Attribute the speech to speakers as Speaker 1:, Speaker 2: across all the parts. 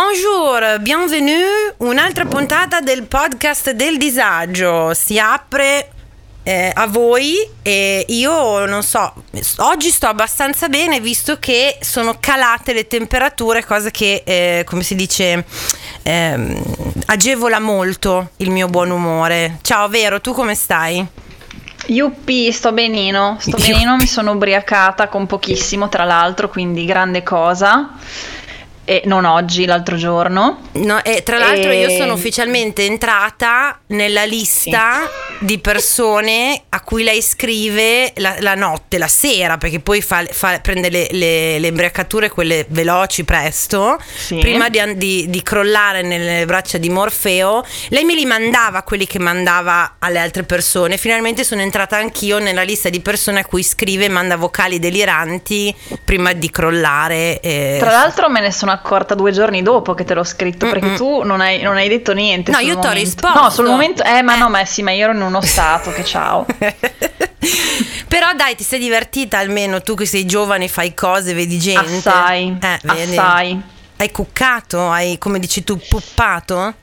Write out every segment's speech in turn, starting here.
Speaker 1: Bonjour, bienvenue, un'altra puntata del podcast del disagio. Si apre eh, a voi e io non so, oggi sto abbastanza bene visto che sono calate le temperature, cosa che, eh, come si dice, eh, agevola molto il mio buon umore. Ciao, Vero, tu come stai?
Speaker 2: Yuppi, sto benino, sto benino, mi sono ubriacata con pochissimo tra l'altro, quindi grande cosa e non oggi, l'altro giorno.
Speaker 1: No, e tra l'altro e... io sono ufficialmente entrata nella lista sì. di persone a cui lei scrive la, la notte, la sera, perché poi fa, fa, prende le, le, le, imbriacature, quelle veloci presto, sì. prima di, di, di, crollare nelle braccia di Morfeo. Lei me li mandava quelli che mandava alle altre persone. Finalmente sono entrata anch'io nella lista di persone a cui scrive e manda vocali deliranti prima di crollare.
Speaker 2: Eh. Tra l'altro me ne sono accorta due giorni dopo che te l'ho scritto, Mm-mm. perché tu non hai, non hai, detto niente.
Speaker 1: No, io ti ho risposto.
Speaker 2: No, sul momento, eh, ma eh. no, ma sì, ma io ero in uno stato, che ciao.
Speaker 1: Però dai, ti sei divertita almeno tu che sei giovane, fai cose, vedi gente.
Speaker 2: Assai, eh, assai.
Speaker 1: Hai cuccato? Hai, come dici tu, puppato?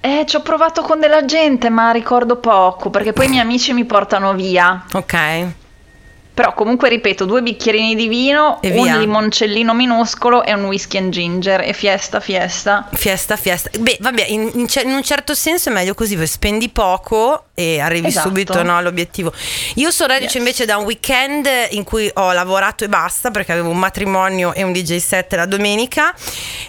Speaker 2: Eh, ci ho provato con della gente, ma ricordo poco, perché poi i miei amici mi portano via.
Speaker 1: Ok.
Speaker 2: Però comunque ripeto, due bicchierini di vino, e un via. limoncellino minuscolo e un whisky and ginger e fiesta, fiesta.
Speaker 1: Fiesta, fiesta. Beh, vabbè, in, in, in un certo senso è meglio così, spendi poco e arrivi esatto. subito no, all'obiettivo. Io sono reduce yes. invece da un weekend in cui ho lavorato e basta perché avevo un matrimonio e un DJ set la domenica.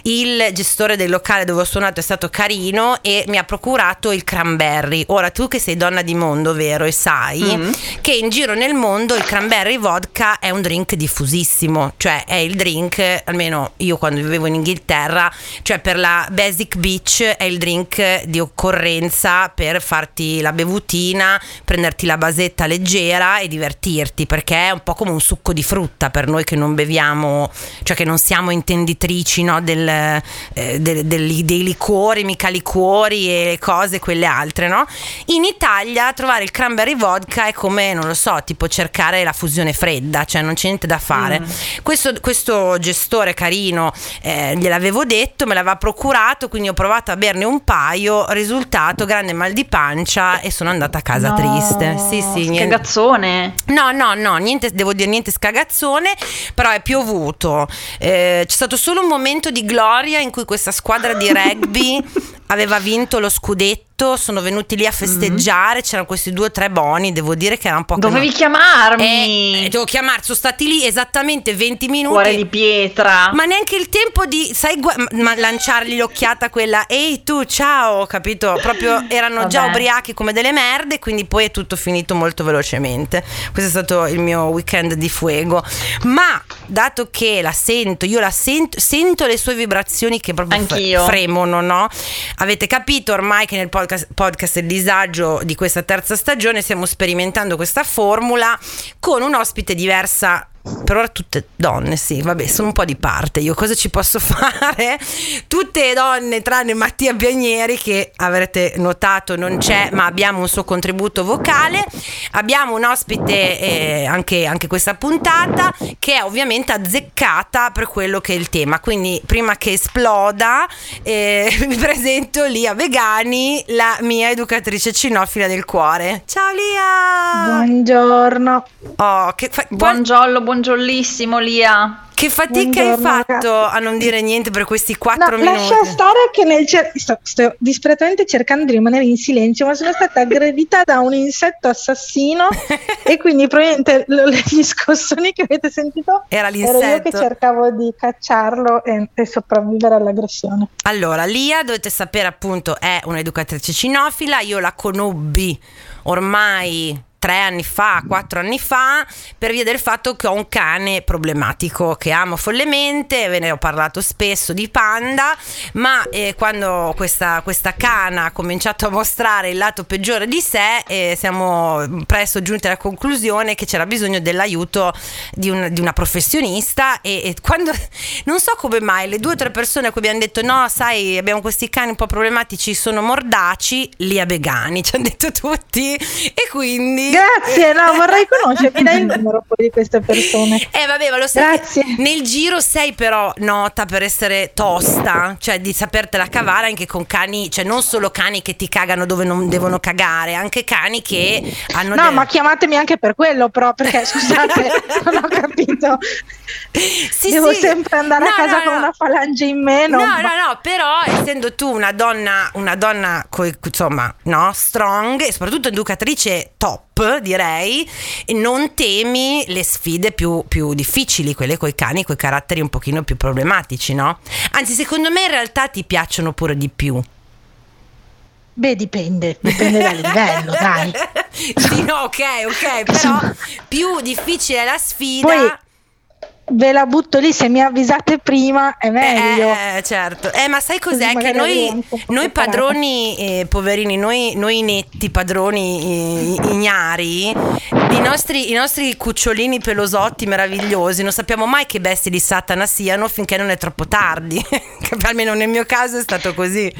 Speaker 1: Il gestore del locale dove ho suonato è stato carino e mi ha procurato il cranberry. Ora tu che sei donna di mondo, vero, e sai mm-hmm. che in giro nel mondo il cranberry cranberry vodka è un drink diffusissimo, cioè è il drink, almeno io quando vivevo in Inghilterra, cioè per la Basic Beach è il drink di occorrenza per farti la bevutina, prenderti la basetta leggera e divertirti, perché è un po' come un succo di frutta per noi che non beviamo, cioè che non siamo intenditrici no, del, eh, del, del, dei liquori, mica liquori e cose quelle altre, no? In Italia trovare il cranberry vodka è come, non lo so, tipo cercare la fusione fusione fredda, cioè non c'è niente da fare. Mm. Questo, questo, gestore carino eh, gliel'avevo detto, me l'aveva procurato, quindi ho provato a berne un paio, risultato grande mal di pancia e sono andata a casa no, triste.
Speaker 2: Sì, sì, scagazzone.
Speaker 1: Niente. No, no, no, niente, devo dire niente scagazzone, però è piovuto. Eh, c'è stato solo un momento di gloria in cui questa squadra di rugby aveva vinto lo scudetto sono venuti lì a festeggiare, mm-hmm. c'erano questi due o tre boni, devo dire che era un po'
Speaker 2: Dovevi
Speaker 1: come...
Speaker 2: chiamarmi!
Speaker 1: Eh, devo chiamarti, sono stati lì esattamente 20 minuti.
Speaker 2: Cuore di pietra.
Speaker 1: Ma neanche il tempo di, sai, gu- ma lanciargli l'occhiata quella, ehi tu, ciao, capito? Proprio erano Vabbè. già ubriachi come delle merde, quindi poi è tutto finito molto velocemente. Questo è stato il mio weekend di fuego. Ma, dato che la sento, io la sento, sento le sue vibrazioni che proprio
Speaker 2: Anch'io.
Speaker 1: fremono, no? Avete capito ormai che nel podcast, podcast Il disagio di questa terza stagione stiamo sperimentando questa formula con un ospite diversa per ora tutte donne, sì, vabbè, sono un po' di parte. Io cosa ci posso fare? Tutte donne, tranne Mattia Bianieri, che avrete notato non c'è, ma abbiamo un suo contributo vocale. Abbiamo un ospite eh, anche, anche, questa puntata, che è ovviamente azzeccata per quello che è il tema. Quindi, prima che esploda, eh, vi presento Lia Vegani, la mia educatrice cinofila del cuore. Ciao Lia!
Speaker 3: Buongiorno.
Speaker 2: Oh, che fa- buongiorno, buongiorno buongiornissimo Lia.
Speaker 1: Che fatica Buongiorno, hai fatto ragazzi. a non dire niente per questi quattro
Speaker 3: no,
Speaker 1: minuti?
Speaker 3: Lascia stare che nel cer- sto, sto, disperatamente cercando di rimanere in silenzio, ma sono stata aggredita da un insetto assassino e quindi probabilmente l- gli scossoni che avete sentito
Speaker 1: era l'insetto.
Speaker 3: Ero io che cercavo di cacciarlo e, e sopravvivere all'aggressione.
Speaker 1: Allora, Lia, dovete sapere appunto, è un'educatrice cinofila, io la conobbi ormai tre anni fa, quattro anni fa, per via del fatto che ho un cane problematico che amo follemente, ve ne ho parlato spesso di Panda, ma eh, quando questa, questa, cana ha cominciato a mostrare il lato peggiore di sé, eh, siamo presto giunti alla conclusione che c'era bisogno dell'aiuto di, un, di una professionista e, e, quando, non so come mai, le due o tre persone a cui abbiamo detto no, sai, abbiamo questi cani un po' problematici, sono mordaci, li a vegani, ci hanno detto tutti e quindi
Speaker 3: Grazie, no, vorrei conoscermi dai il numero poi di queste persone.
Speaker 1: Eh vabbè, ma lo sai nel giro sei però nota per essere tosta, cioè di sapertela cavare anche con cani, cioè non solo cani che ti cagano dove non devono cagare, anche cani che hanno
Speaker 3: No, de- ma chiamatemi anche per quello, però perché scusate, non ho capito. Sì, Devo sì. sempre andare no, a casa no, con no. una falange in meno.
Speaker 1: No, no, no, però essendo tu una donna, una donna insomma, no, strong e soprattutto educatrice top, direi, non temi le sfide più, più difficili, quelle coi cani, coi caratteri un pochino più problematici, no? Anzi, secondo me in realtà ti piacciono pure di più.
Speaker 3: Beh, dipende, dipende dal livello, dai.
Speaker 1: sì, no, ok, ok, però più difficile è la sfida.
Speaker 3: Poi, ve la butto lì se mi avvisate prima è meglio.
Speaker 1: eh, certo. Eh, ma sai cos'è? Che noi, noi padroni eh, poverini noi, noi, netti padroni eh, ignari i nostri, i nostri cucciolini pelosotti meravigliosi non sappiamo mai che bestie di Satana siano finché non è troppo tardi. Almeno nel mio caso è stato così.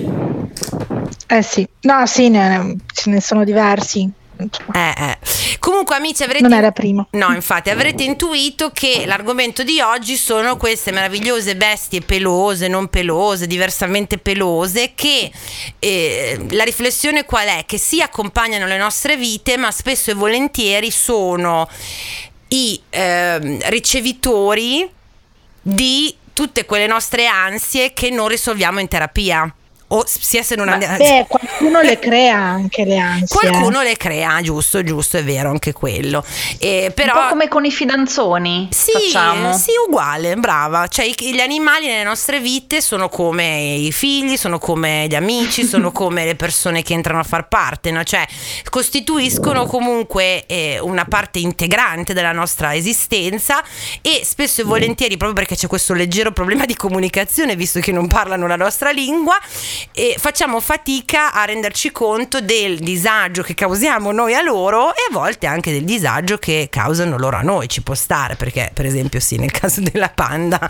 Speaker 3: Eh sì. No sì ne, ce ne sono diversi
Speaker 1: eh, eh. Comunque, amici, avrete.
Speaker 3: Non era prima.
Speaker 1: No, infatti, avrete intuito che l'argomento di oggi sono queste meravigliose bestie pelose, non pelose, diversamente pelose. Che eh, la riflessione qual è? Che si accompagnano le nostre vite, ma spesso e volentieri sono i eh, ricevitori di tutte quelle nostre ansie che non risolviamo in terapia o sia se non
Speaker 3: andiamo beh qualcuno le crea anche le ansie
Speaker 1: qualcuno le crea giusto giusto è vero anche quello
Speaker 2: eh, però un po' come con i fidanzoni
Speaker 1: sì facciamo. sì uguale brava cioè gli animali nelle nostre vite sono come i figli sono come gli amici sono come le persone che entrano a far parte no? cioè costituiscono comunque eh, una parte integrante della nostra esistenza e spesso e volentieri proprio perché c'è questo leggero problema di comunicazione visto che non parlano la nostra lingua e facciamo fatica a renderci conto del disagio che causiamo noi a loro e a volte anche del disagio che causano loro a noi, ci può stare perché per esempio sì nel caso della panda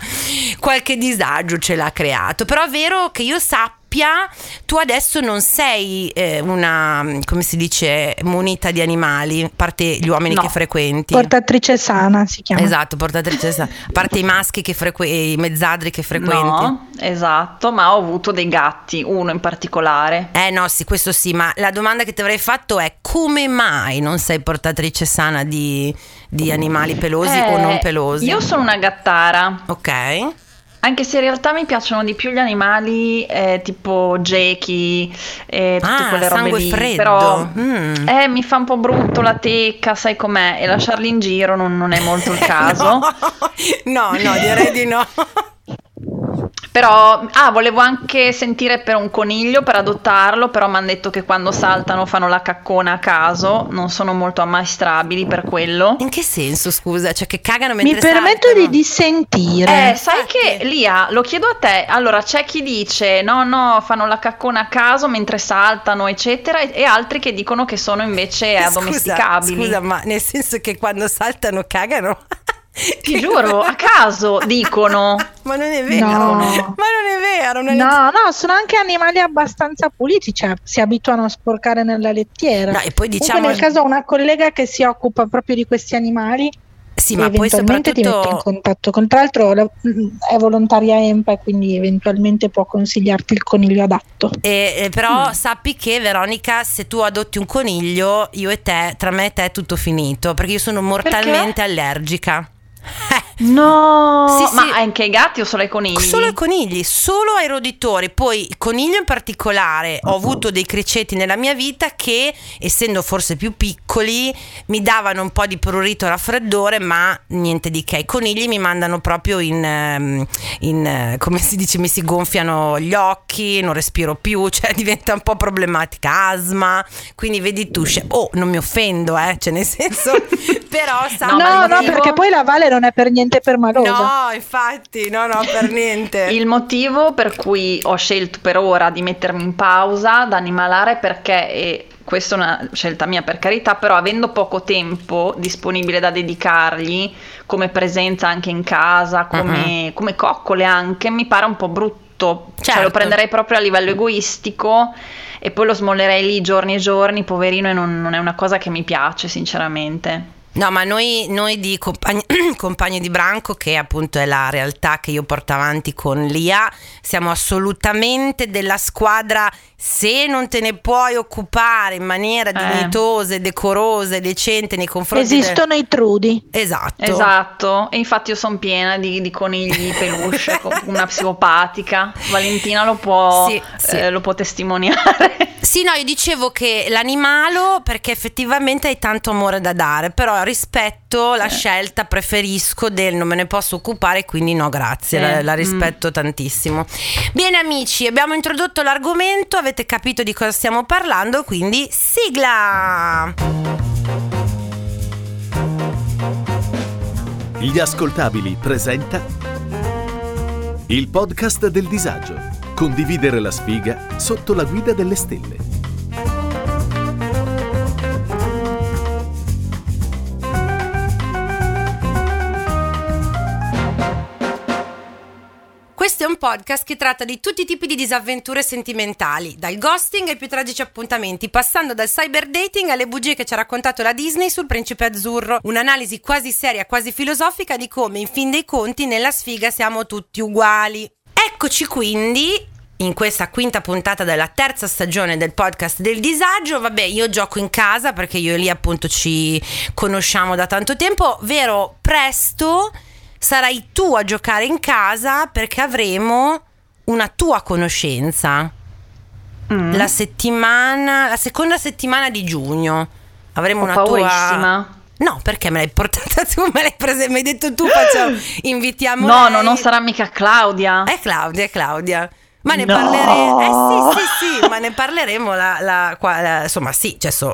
Speaker 1: qualche disagio ce l'ha creato, però è vero che io sappia sappia, tu adesso non sei eh, una, come si dice, munita di animali, a parte gli uomini no. che frequenti.
Speaker 3: Portatrice sana si chiama.
Speaker 1: Esatto, portatrice sana. A parte i maschi che frequenti, i mezzadri che frequenti.
Speaker 2: No, esatto, ma ho avuto dei gatti, uno in particolare.
Speaker 1: Eh no, sì, questo sì, ma la domanda che ti avrei fatto è come mai non sei portatrice sana di, di animali pelosi eh, o non pelosi?
Speaker 2: Io sono una gattara.
Speaker 1: Ok.
Speaker 2: Anche se in realtà mi piacciono di più gli animali eh, tipo Jackie e tutte
Speaker 1: ah,
Speaker 2: quelle robe
Speaker 1: lì. Freddo.
Speaker 2: Però mm. eh, mi fa un po' brutto la tecca, sai com'è, e lasciarli in giro non, non è molto il caso.
Speaker 1: no, no, direi di no.
Speaker 2: Però, ah, volevo anche sentire per un coniglio per adottarlo, però mi hanno detto che quando saltano fanno la caccona a caso, non sono molto ammaestrabili per quello.
Speaker 1: In che senso, scusa? Cioè che cagano mentre
Speaker 3: Mi permetto
Speaker 1: saltano?
Speaker 3: di dissentire.
Speaker 2: Eh, sai che, Lia, lo chiedo a te, allora c'è chi dice no, no, fanno la caccona a caso mentre saltano, eccetera, e altri che dicono che sono invece addomesticabili.
Speaker 1: Scusa, ma nel senso che quando saltano cagano?
Speaker 2: Ti giuro, a caso dicono.
Speaker 1: Ma non è vero. No. Ma non è vero. Non
Speaker 3: è no, no, sono anche animali abbastanza puliti, cioè si abituano a sporcare nella lettiera. No,
Speaker 1: e poi diciamo.
Speaker 3: Comunque nel caso ho una collega che si occupa proprio di questi animali.
Speaker 1: Sì, ma poi soprattutto
Speaker 3: ti mette in contatto con tra l'altro è volontaria EMPA e quindi eventualmente può consigliarti il coniglio adatto.
Speaker 1: E, eh, però mm. sappi che Veronica, se tu adotti un coniglio, io e te, tra me e te è tutto finito, perché io sono mortalmente perché? allergica.
Speaker 2: No, sì, ma sì. anche ai gatti o solo ai conigli?
Speaker 1: Solo ai conigli, solo ai roditori. Poi il coniglio in particolare, ho avuto dei criceti nella mia vita che, essendo forse più piccoli, mi davano un po' di prurito raffreddore, ma niente di che. I conigli mi mandano proprio in, ehm, in, come si dice, mi si gonfiano gli occhi, non respiro più, cioè diventa un po' problematica, asma. Quindi vedi tu, oh, non mi offendo, eh, cioè nel senso, però
Speaker 3: No, no, no, perché poi la Vale non è per niente niente permalosa.
Speaker 1: No, infatti, no, no, per niente.
Speaker 2: Il motivo per cui ho scelto per ora di mettermi in pausa da animalare è perché, e questa è una scelta mia per carità, però avendo poco tempo disponibile da dedicargli come presenza anche in casa, come, uh-huh. come coccole anche, mi pare un po' brutto
Speaker 1: certo.
Speaker 2: cioè lo prenderei proprio a livello egoistico e poi lo smollerei lì giorni e giorni, poverino, e non, non è una cosa che mi piace sinceramente.
Speaker 1: No, ma noi, noi di compagni, compagni, di branco, che appunto è la realtà che io porto avanti con l'IA, siamo assolutamente della squadra. Se non te ne puoi occupare in maniera eh. dignitosa, decorosa e decente nei confronti
Speaker 3: Esistono
Speaker 1: de...
Speaker 3: i trudi.
Speaker 1: Esatto.
Speaker 2: Esatto. E infatti io sono piena di, di conigli peluche, una psicopatica. Valentina lo può, sì, sì. Eh, lo può testimoniare.
Speaker 1: Sì, no, io dicevo che l'animalo perché effettivamente hai tanto amore da dare, però rispetto la scelta, preferisco del non me ne posso occupare, quindi no, grazie, la, la, rispetto mm. tantissimo. Bene amici, abbiamo introdotto l'argomento, avete capito di cosa stiamo parlando, quindi sigla!
Speaker 4: Gli ascoltabili presenta il podcast del disagio. Condividere la sfiga sotto la guida delle stelle.
Speaker 1: Un podcast che tratta di tutti i tipi di disavventure sentimentali, dal ghosting ai più tragici appuntamenti, passando dal cyberdating alle bugie che ci ha raccontato la Disney sul principe azzurro. Un'analisi quasi seria, quasi filosofica di come, in fin dei conti, nella sfiga siamo tutti uguali. Eccoci quindi in questa quinta puntata della terza stagione del podcast del disagio. Vabbè, io gioco in casa perché io e lì appunto ci conosciamo da tanto tempo. Vero, presto sarai tu a giocare in casa perché avremo una tua conoscenza. Mm. La settimana, la seconda settimana di giugno. Avremo
Speaker 2: Ho
Speaker 1: una
Speaker 2: paurissima.
Speaker 1: tua No, perché me l'hai portata tu, me l'hai presa, mi hai detto tu, facciamo, invitiamo
Speaker 2: No,
Speaker 1: lei.
Speaker 2: no, non sarà mica Claudia.
Speaker 1: È Claudia, è Claudia. Ma ne no. parleremo. Eh sì, sì, sì, ma ne parleremo. La, la, la, insomma, sì, cioè, so,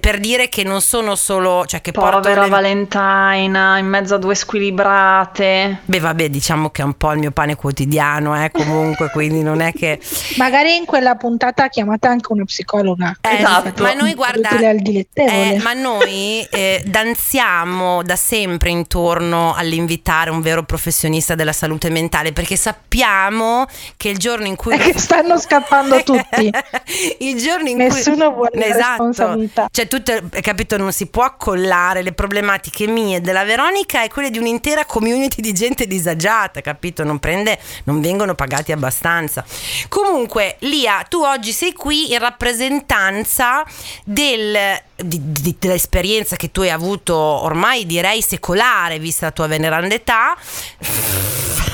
Speaker 1: per dire che non sono solo. Cioè che
Speaker 2: Povera
Speaker 1: le...
Speaker 2: Valentina in mezzo a due squilibrate.
Speaker 1: Beh, vabbè, diciamo che è un po' il mio pane quotidiano, eh, comunque, quindi non è che.
Speaker 3: Magari in quella puntata chiamata anche una psicologa.
Speaker 1: Eh, esatto. Ma noi, guarda. Eh, ma noi eh, danziamo da sempre intorno all'invitare un vero professionista della salute mentale perché sappiamo che il giorno giorno in cui...
Speaker 3: È che stanno scappando tutti.
Speaker 1: il giorno in
Speaker 3: Nessuno
Speaker 1: cui...
Speaker 3: vuole esatto. responsabilità.
Speaker 1: Cioè, tutte, capito, non si può accollare le problematiche mie e della Veronica e quelle di un'intera community di gente disagiata, capito? Non prende, non vengono pagati abbastanza. Comunque, Lia, tu oggi sei qui in rappresentanza del di, di, dell'esperienza che tu hai avuto ormai direi secolare vista la tua veneranda età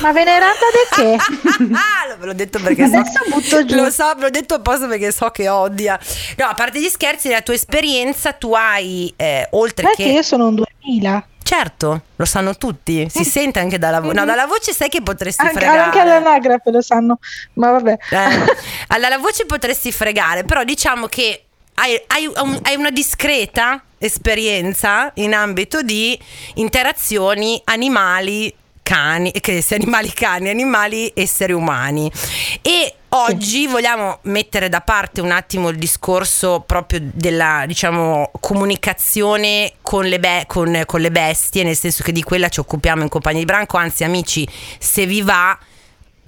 Speaker 3: ma veneranda di che?
Speaker 1: ah, ve l'ho detto perché so, butto giù. Lo so, ve l'ho detto apposta perché so che odia. No, a parte gli scherzi, nella tua esperienza tu hai, eh, oltre
Speaker 3: perché
Speaker 1: che...
Speaker 3: io sono un 2000.
Speaker 1: Certo, lo sanno tutti, si sente anche dalla voce. No, dalla voce sai che potresti
Speaker 3: anche,
Speaker 1: fregare.
Speaker 3: Anche all'anagrafe lo sanno, ma vabbè.
Speaker 1: Eh, alla voce potresti fregare, però diciamo che hai, hai, hai, una discreta esperienza in ambito di interazioni animali cani, sia animali cani, animali esseri umani. E oggi vogliamo mettere da parte un attimo il discorso proprio della diciamo comunicazione con le, be- con, con le bestie, nel senso che di quella ci occupiamo in compagnia di branco, anzi amici, se vi va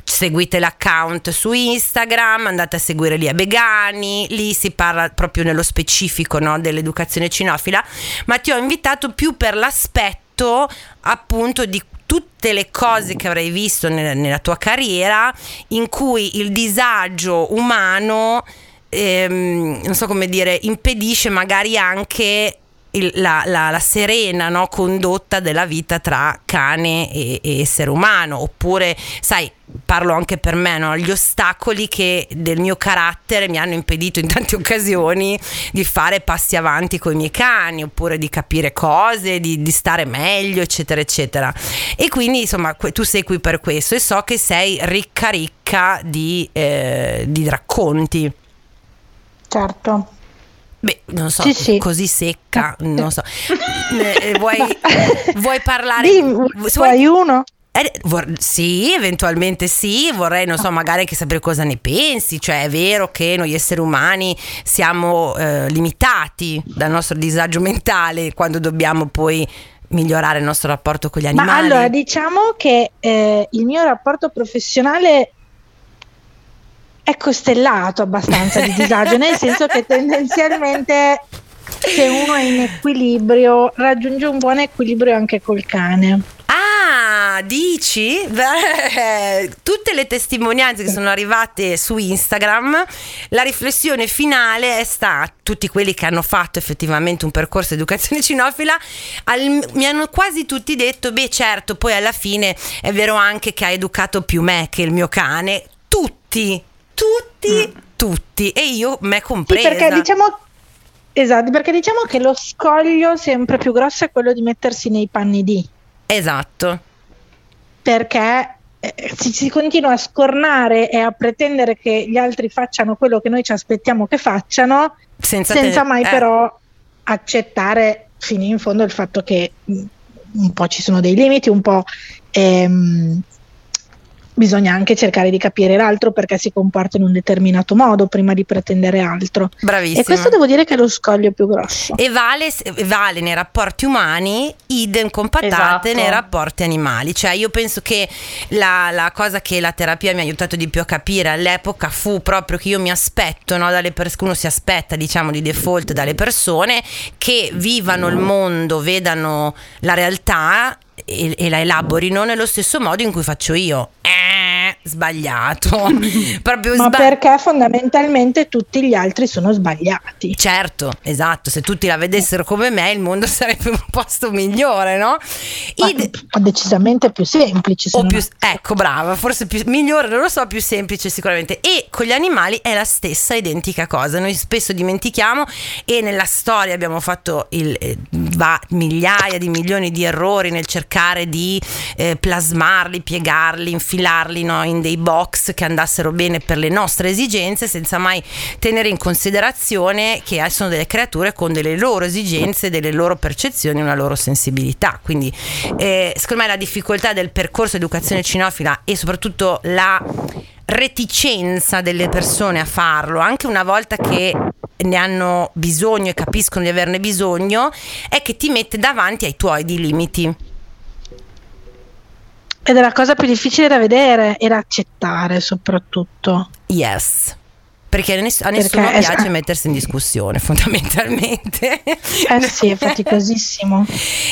Speaker 1: seguite l'account su Instagram, andate a seguire lì a Begani, lì si parla proprio nello specifico no, dell'educazione cinofila, ma ti ho invitato più per l'aspetto appunto di tutte le cose che avrai visto nella, nella tua carriera in cui il disagio umano, ehm, non so come dire, impedisce magari anche il, la, la, la, serena no, condotta della vita tra cane e, e, essere umano, oppure, sai, parlo anche per me, no, gli ostacoli che del mio carattere mi hanno impedito in tante occasioni di fare passi avanti con i miei cani, oppure di capire cose, di, di stare meglio, eccetera, eccetera. E quindi, insomma, tu sei qui per questo e so che sei ricca, ricca di, eh, di racconti.
Speaker 3: Certo.
Speaker 1: Beh, non so, sì, sì. così secca, non so. Eh, vuoi, vuoi parlare?
Speaker 3: Dimmi, vuoi uno?
Speaker 1: Eh, vor- sì, eventualmente sì, vorrei, non so, magari anche sapere cosa ne pensi, cioè è vero che noi esseri umani siamo eh, limitati dal nostro disagio mentale quando dobbiamo poi migliorare il nostro rapporto con gli animali.
Speaker 3: Ma allora diciamo che eh, il mio rapporto professionale è costellato abbastanza di disagio, nel senso che tendenzialmente se uno è in equilibrio raggiunge un buon equilibrio anche col cane.
Speaker 1: Ah, dici? Beh, tutte le testimonianze che sono arrivate su Instagram, la riflessione finale è stata, tutti quelli che hanno fatto effettivamente un percorso di educazione cinofila, al, mi hanno quasi tutti detto, beh certo, poi alla fine è vero anche che ha educato più me che il mio cane. Tutti, tutti, mm. tutti. E io me compresa.
Speaker 3: Sì, perché diciamo Esatto, perché diciamo che lo scoglio sempre più grosso è quello di mettersi nei panni di.
Speaker 1: Esatto.
Speaker 3: Perché eh, si, si, continua a scornare e a pretendere che gli altri facciano quello che noi ci aspettiamo che facciano, senza, senza te- mai eh. però accettare fino in fondo il fatto che mm, un po' ci sono dei limiti, un po' ehm, bisogna anche cercare di capire l'altro perché si comporta in un determinato modo prima di pretendere altro.
Speaker 1: Bravissimo.
Speaker 3: E questo devo dire che è lo scoglio più grosso.
Speaker 1: E vale, vale nei rapporti umani, idem con patate esatto. nei rapporti animali. Cioè io penso che la, la, cosa che la terapia mi ha aiutato di più a capire all'epoca fu proprio che io mi aspetto, no, dalle persone, uno si aspetta diciamo di default dalle persone che vivano il mondo, vedano la realtà e, e la elaborino nello stesso modo in cui faccio io. Eh, sbagliato.
Speaker 3: Proprio Ma sbag- perché fondamentalmente tutti gli altri sono sbagliati.
Speaker 1: Certo, esatto. Se tutti la vedessero come me, il mondo sarebbe un posto migliore, no?
Speaker 3: Id- decisamente più semplice.
Speaker 1: O più, ecco, brava, forse più, migliore, non lo so, più semplice sicuramente. E con gli animali è la stessa identica cosa. Noi spesso dimentichiamo e nella storia abbiamo fatto il, eh, va, migliaia di milioni di errori nel cercare di eh, plasmarli, piegarli, infilarli no, in dei box che andassero bene per le nostre esigenze senza mai tenere in considerazione che sono delle creature con delle loro esigenze, delle loro percezioni, una loro sensibilità. Quindi eh, secondo me la difficoltà del percorso educazione cinofila e soprattutto la reticenza delle persone a farlo, anche una volta che ne hanno bisogno e capiscono di averne bisogno, è che ti mette davanti ai tuoi di limiti.
Speaker 3: Ed è la cosa più difficile da vedere e da accettare soprattutto.
Speaker 1: Yes perché a, ness- a nessuno perché piace è... mettersi in discussione fondamentalmente.
Speaker 3: Eh sì è faticosissimo.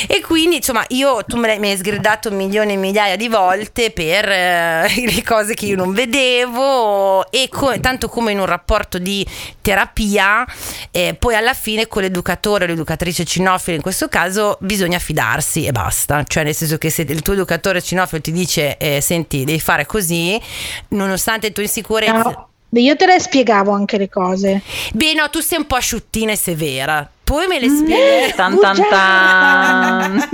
Speaker 1: E quindi insomma io tu me mi hai sgridato milioni e migliaia di volte per eh, le cose che io non vedevo e co- tanto come in un rapporto di terapia eh, poi alla fine con l'educatore o l'educatrice cinofila in questo caso bisogna fidarsi e basta. Cioè nel senso che se il tuo educatore cinofilo ti dice eh, senti devi fare così nonostante tu insicurezza no
Speaker 3: Beh, io te le spiegavo anche le cose.
Speaker 1: Beh, no, tu sei un po' asciuttina e severa. Poi me le mm, spieghi.
Speaker 2: Mm, tan, tan, tan.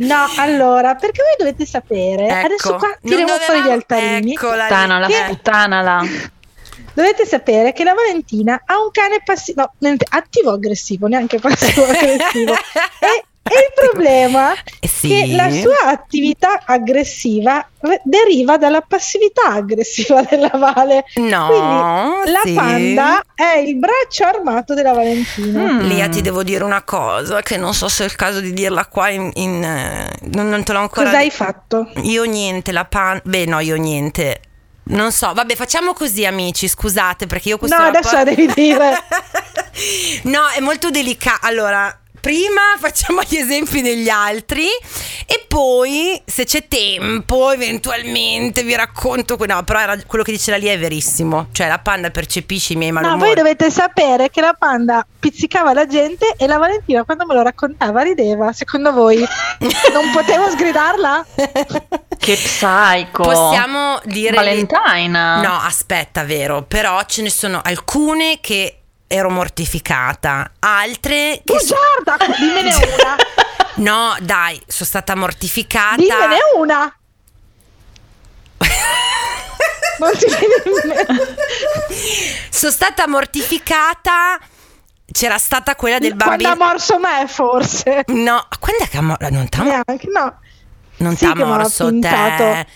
Speaker 3: no, allora, perché voi dovete sapere, ecco, adesso qua tiriamo fuori gli altarini.
Speaker 2: Eccola puttanala, che... puttanala.
Speaker 3: Dovete sapere che la Valentina ha un cane passivo, no, attivo-aggressivo, neanche passivo-aggressivo. e e il problema è sì. che la sua attività aggressiva deriva dalla passività aggressiva della Vale.
Speaker 1: No,
Speaker 3: Quindi la sì. panda è il braccio armato della Valentina.
Speaker 1: Mm. Lia, ti devo dire una cosa che non so se è il caso di dirla qua in... in eh, non, non, te l'ho ancora...
Speaker 3: Cosa hai fatto?
Speaker 1: Io niente, la panda... Beh no, io niente. Non so, vabbè, facciamo così, amici. Scusate, perché io questo.
Speaker 3: No, adesso la devi dire.
Speaker 1: no, è molto delicato. Allora, prima facciamo gli esempi degli altri e poi se c'è tempo eventualmente vi racconto no però era, quello che dice la Lia è verissimo. Cioè la panda percepisce i miei malumori.
Speaker 3: no voi dovete sapere che la panda pizzicava la gente e la Valentina quando me lo raccontava rideva secondo voi. Non potevo sgridarla?
Speaker 2: che psycho.
Speaker 1: Possiamo dire
Speaker 2: Valentine.
Speaker 1: No aspetta vero però ce ne sono alcune che ero mortificata, altre
Speaker 3: che Bugiarda, so- dimmene una.
Speaker 1: no, dai, sono stata mortificata.
Speaker 3: Dimmene una. non ti
Speaker 1: Sono stata mortificata. C'era stata quella del bambino.
Speaker 3: Quando ha morso me, forse.
Speaker 1: No, quando è che ha morso? Non t'ha
Speaker 3: Neanche, no.
Speaker 1: Non sì, t'ha morso te.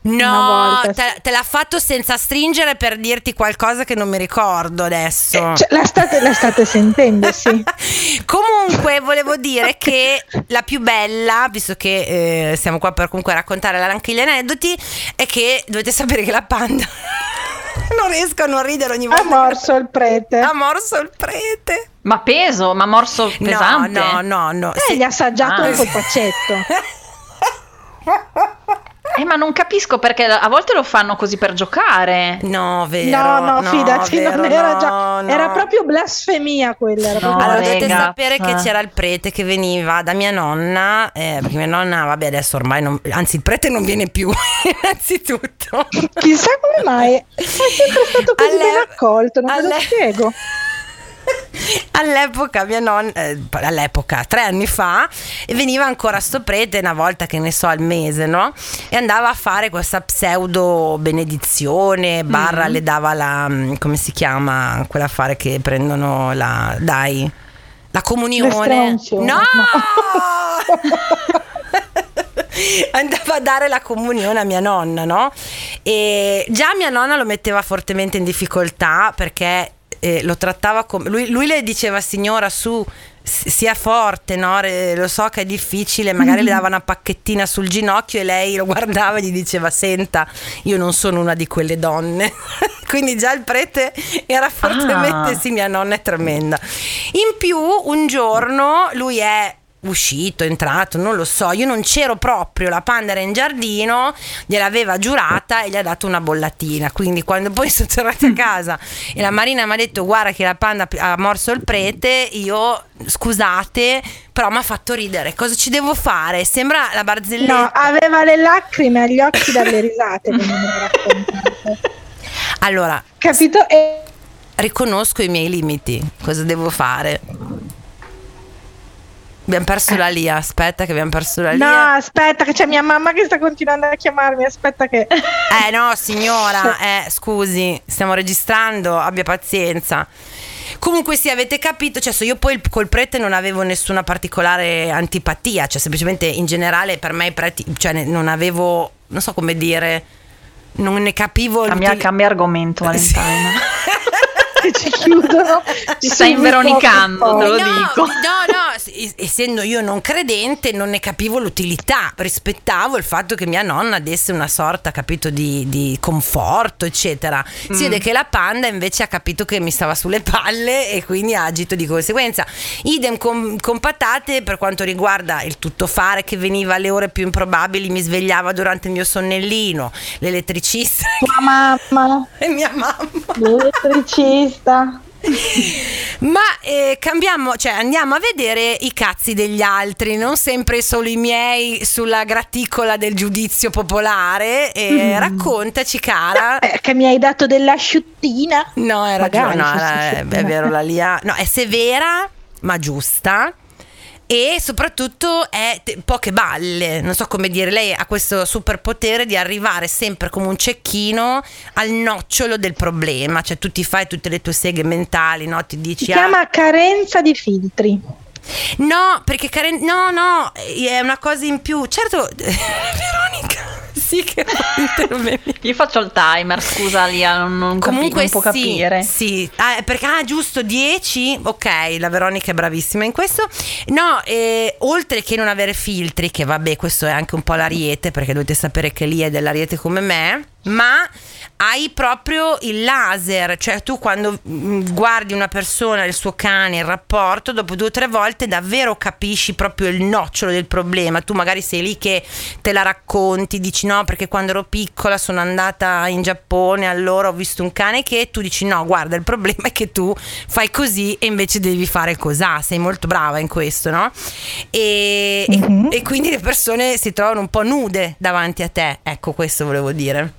Speaker 1: No, te, te, l'ha fatto senza stringere per dirti qualcosa che non mi ricordo adesso.
Speaker 3: Eh, cioè, la, state, la, state, sentendo, sì.
Speaker 1: comunque, volevo dire che la più bella, visto che eh, siamo qua per comunque raccontare anche gli aneddoti, è che dovete sapere che la panda. non riesco a non ridere ogni volta.
Speaker 3: Ha morso il prete.
Speaker 1: Ha morso il prete.
Speaker 2: Ma peso, ma morso pesante?
Speaker 1: No, no, no. no.
Speaker 3: Eh, sì. gli ha assaggiato ah. un colpaccetto.
Speaker 2: Eh, ma non capisco perché a volte lo fanno così per giocare.
Speaker 1: No, vero.
Speaker 3: No, no, no fidati, vero, non era no, già. No. Era proprio blasfemia quella. Era
Speaker 1: allora, dovete sapere che c'era il prete che veniva da mia nonna. Eh, perché mia nonna, vabbè, adesso ormai non. Anzi, il prete non viene più, innanzitutto.
Speaker 3: Chissà come mai. È sempre stato così Alle... ben accolto, non Alle... me lo spiego.
Speaker 1: all'epoca mia nonna, eh, all'epoca, tre anni fa, veniva ancora sto prete una volta che ne so al mese, no? E andava a fare questa pseudo benedizione, barra mm. le dava la, mm, come si chiama, quell'affare che prendono la, dai, la comunione. No! no. andava a dare la comunione a mia nonna, no? E già mia nonna lo metteva fortemente in difficoltà perché eh, lo trattava come... Lui, lui, le diceva signora su sia forte, no? lo so che è difficile, magari le dava una pacchettina sul ginocchio e lei lo guardava e gli diceva senta, io non sono una di quelle donne. Quindi già il prete era fortemente, ah. sì, mia nonna è tremenda. In più, un giorno lui è uscito, entrato, non lo so, io non c'ero proprio, la panda era in giardino, gliel'aveva giurata e gli ha dato una bollatina, quindi quando poi sono tornata a casa e la Marina mi ha detto guarda che la panda ha morso il prete, io scusate, però mi ha fatto ridere, cosa ci devo fare? Sembra la barzelletta.
Speaker 3: No, aveva le lacrime agli occhi dalle risate raccontate.
Speaker 1: Allora,
Speaker 3: capito? E...
Speaker 1: Riconosco i miei limiti, cosa devo fare? Abbiamo perso la Lia, aspetta che abbiamo perso la Lia.
Speaker 3: No, aspetta che c'è mia mamma che sta continuando a chiamarmi, aspetta che...
Speaker 1: Eh no, signora, eh, scusi, stiamo registrando, abbia pazienza. Comunque sì, avete capito, cioè io poi col prete non avevo nessuna particolare antipatia, cioè semplicemente in generale per me i preti, cioè non avevo, non so come dire, non ne capivo...
Speaker 2: Cambia, cambia argomento Valentina. Sì.
Speaker 3: che ci chiudono.
Speaker 2: Ci stai inveronicando, te lo
Speaker 1: no,
Speaker 2: dico.
Speaker 1: No, no, essendo io non credente, non ne capivo l'utilità. Rispettavo il fatto che mia nonna desse una sorta, capito, di, di conforto, eccetera. Si mm. vede che la panda invece ha capito che mi stava sulle palle e quindi ha agito di conseguenza. Idem con, con patate per quanto riguarda il tuttofare che veniva alle ore più improbabili, mi svegliava durante il mio sonnellino, l'elettricista.
Speaker 3: Tua mamma.
Speaker 1: E mia mamma.
Speaker 3: L'elettricista.
Speaker 1: Ma eh, cambiamo, cioè andiamo a vedere i cazzi degli altri, non sempre solo i miei sulla graticola del giudizio popolare. E mm. Raccontaci, cara.
Speaker 3: Eh, che mi hai dato dell'asciuttina.
Speaker 1: No, era ragione, no, era, è vero, la Lia. No, è severa, ma giusta e soprattutto è te- poche balle, non so come dire, lei ha questo superpotere di arrivare sempre come un cecchino al nocciolo del problema, cioè tu ti fai tutte le tue seghe mentali, no? ti dici...
Speaker 3: Si ah, chiama carenza di filtri.
Speaker 1: No, perché caren- no, no, è una cosa in più. Certo, Veronica sì che
Speaker 2: Io faccio il timer, scusa Lia, non, non, Comunque capi, non può
Speaker 1: sì,
Speaker 2: capire.
Speaker 1: Sì, ah, perché ah, giusto 10, ok, la Veronica è bravissima in questo. No, eh, oltre che non avere filtri, che vabbè, questo è anche un po' l'ariete, perché dovete sapere che Lia è dell'ariete come me, ma hai proprio il laser, cioè tu quando mm, guardi una persona, il suo cane, il rapporto, dopo due o tre volte davvero capisci proprio il nocciolo del problema. Tu magari sei lì che te la racconti, dici no perché quando ero piccola sono andata in Giappone, allora ho visto un cane che tu dici no, guarda il problema è che tu fai così e invece devi fare cos'ha, sei molto brava in questo, no? E, mm-hmm. e, e quindi le persone si trovano un po' nude davanti a te, ecco questo volevo dire.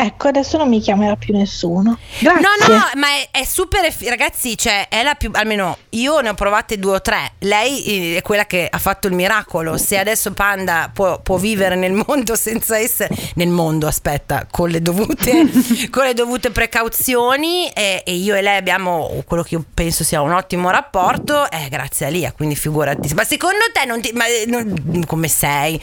Speaker 3: Ecco, adesso non mi chiamerà più nessuno. Grazie.
Speaker 1: No, no, ma è, è super. Eff- ragazzi, cioè, è la più. Almeno io ne ho provate due o tre. Lei eh, è quella che ha fatto il miracolo. Se adesso Panda può, può vivere nel mondo senza essere. Nel mondo, aspetta, con le dovute, con le dovute precauzioni. E, e, io e lei abbiamo quello che io penso sia un ottimo rapporto. Eh, grazie a Lia, quindi figurati. Ma secondo te non ti. Ma, non, come sei?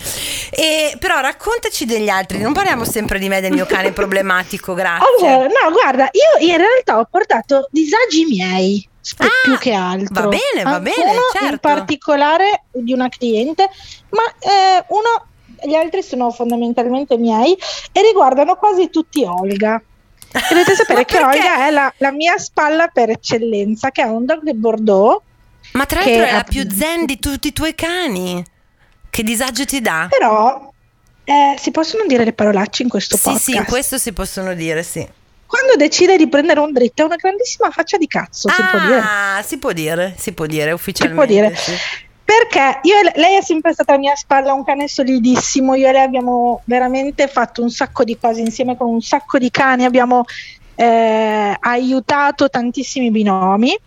Speaker 1: E, però raccontaci degli altri. Non parliamo sempre di me, del mio cane problematico, grazie.
Speaker 3: Allora, no, guarda, io in realtà ho portato disagi miei. Ah, più che altro
Speaker 1: va bene, va bene,
Speaker 3: uno
Speaker 1: certo.
Speaker 3: in particolare di una cliente, ma eh, uno gli altri sono fondamentalmente miei e riguardano quasi tutti Olga. E dovete sapere che Olga è la, la, mia spalla per eccellenza, che è un dog di Bordeaux.
Speaker 1: Ma tra l'altro è la più zen di tutti i tuoi cani. Che disagio ti dà?
Speaker 3: Però eh, si possono dire le parolacce in questo
Speaker 1: sì,
Speaker 3: podcast?
Speaker 1: Sì, sì, questo si possono dire, sì.
Speaker 3: Quando decide di prendere un dritto è una grandissima faccia di cazzo,
Speaker 1: ah,
Speaker 3: si può dire.
Speaker 1: Ah, si può dire, si può dire ufficialmente. Si può dire. Sì.
Speaker 3: Perché io, lei è sempre stata a mia spalla un cane solidissimo, io e lei abbiamo veramente fatto un sacco di cose insieme con un sacco di cani, abbiamo eh, aiutato tantissimi binomi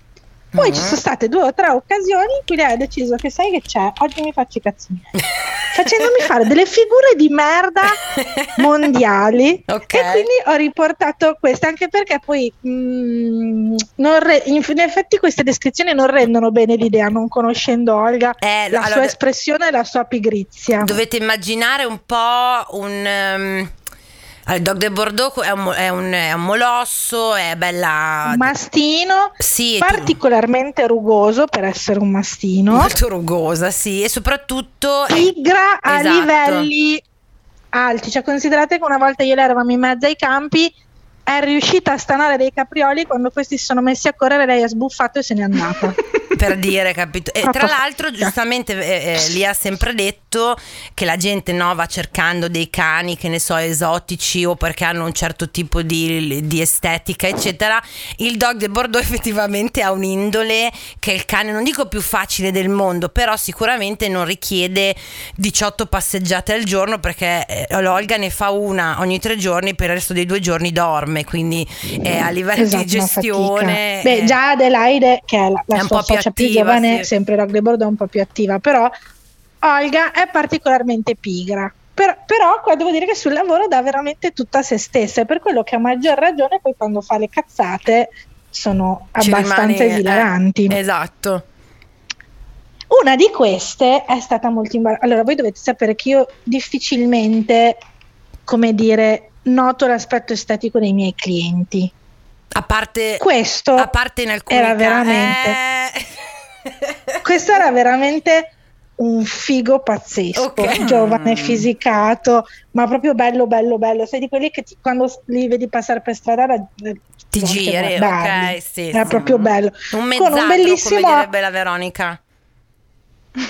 Speaker 3: poi ci sono state due o tre occasioni in cui lei ha deciso che sai che c'è, oggi mi faccio i cazzi miei, facendomi fare delle figure di merda mondiali okay. e quindi ho riportato queste, anche perché poi mh, mm, re- in, in, effetti queste descrizioni non rendono bene l'idea, non conoscendo Olga, eh, la allora, sua espressione e la sua pigrizia.
Speaker 1: Dovete immaginare un po' un... Um il Dog de Bordeaux è un, è, un, è un, molosso, è bella.
Speaker 3: Mastino, sì, particolarmente tu... rugoso per essere un mastino.
Speaker 1: Molto rugosa, sì, e soprattutto.
Speaker 3: Pigra a esatto. livelli alti. Cioè, considerate che una volta io eravamo in mezzo ai campi è riuscita a stanare dei caprioli quando questi si sono messi a correre lei ha sbuffato e se n'è andata.
Speaker 1: Per dire capito? E tra l'altro giustamente eh, eh, li ha sempre detto che la gente no, va cercando dei cani che ne so esotici o perché hanno un certo tipo di, di estetica eccetera. Il dog del Bordeaux effettivamente ha un'indole che è il cane non dico più facile del mondo però sicuramente non richiede 18 passeggiate al giorno perché eh, l'Olga ne fa una ogni tre giorni per il resto dei due giorni dorme enorme, quindi eh, a livello esatto, di gestione...
Speaker 3: Beh, già Adelaide, che è la, la è sua più, più giovane, sì. sempre Rugby Bordeaux, è un po' più attiva, però Olga è particolarmente pigra. Per, però qua devo dire che sul lavoro dà veramente tutta se stessa e per quello che a maggior ragione poi quando fa le cazzate sono Ci abbastanza rimane, eh, esilaranti.
Speaker 1: Eh, esatto.
Speaker 3: Una di queste è stata molto imbarazzante. Allora, voi dovete sapere che io difficilmente, come dire, noto l'aspetto estetico dei miei clienti.
Speaker 1: A parte
Speaker 3: questo,
Speaker 1: a parte in alcuni
Speaker 3: era veramente, eh... questo era veramente un figo pazzesco, okay. giovane, fisicato, ma proprio bello, bello, bello. Sei di quelli che ti, quando li vedi passare per strada
Speaker 1: eh, ti giri, ok, sì,
Speaker 3: Era
Speaker 1: sì.
Speaker 3: proprio bello.
Speaker 1: Un mezzadro, con un bellissimo, come direbbe la Veronica.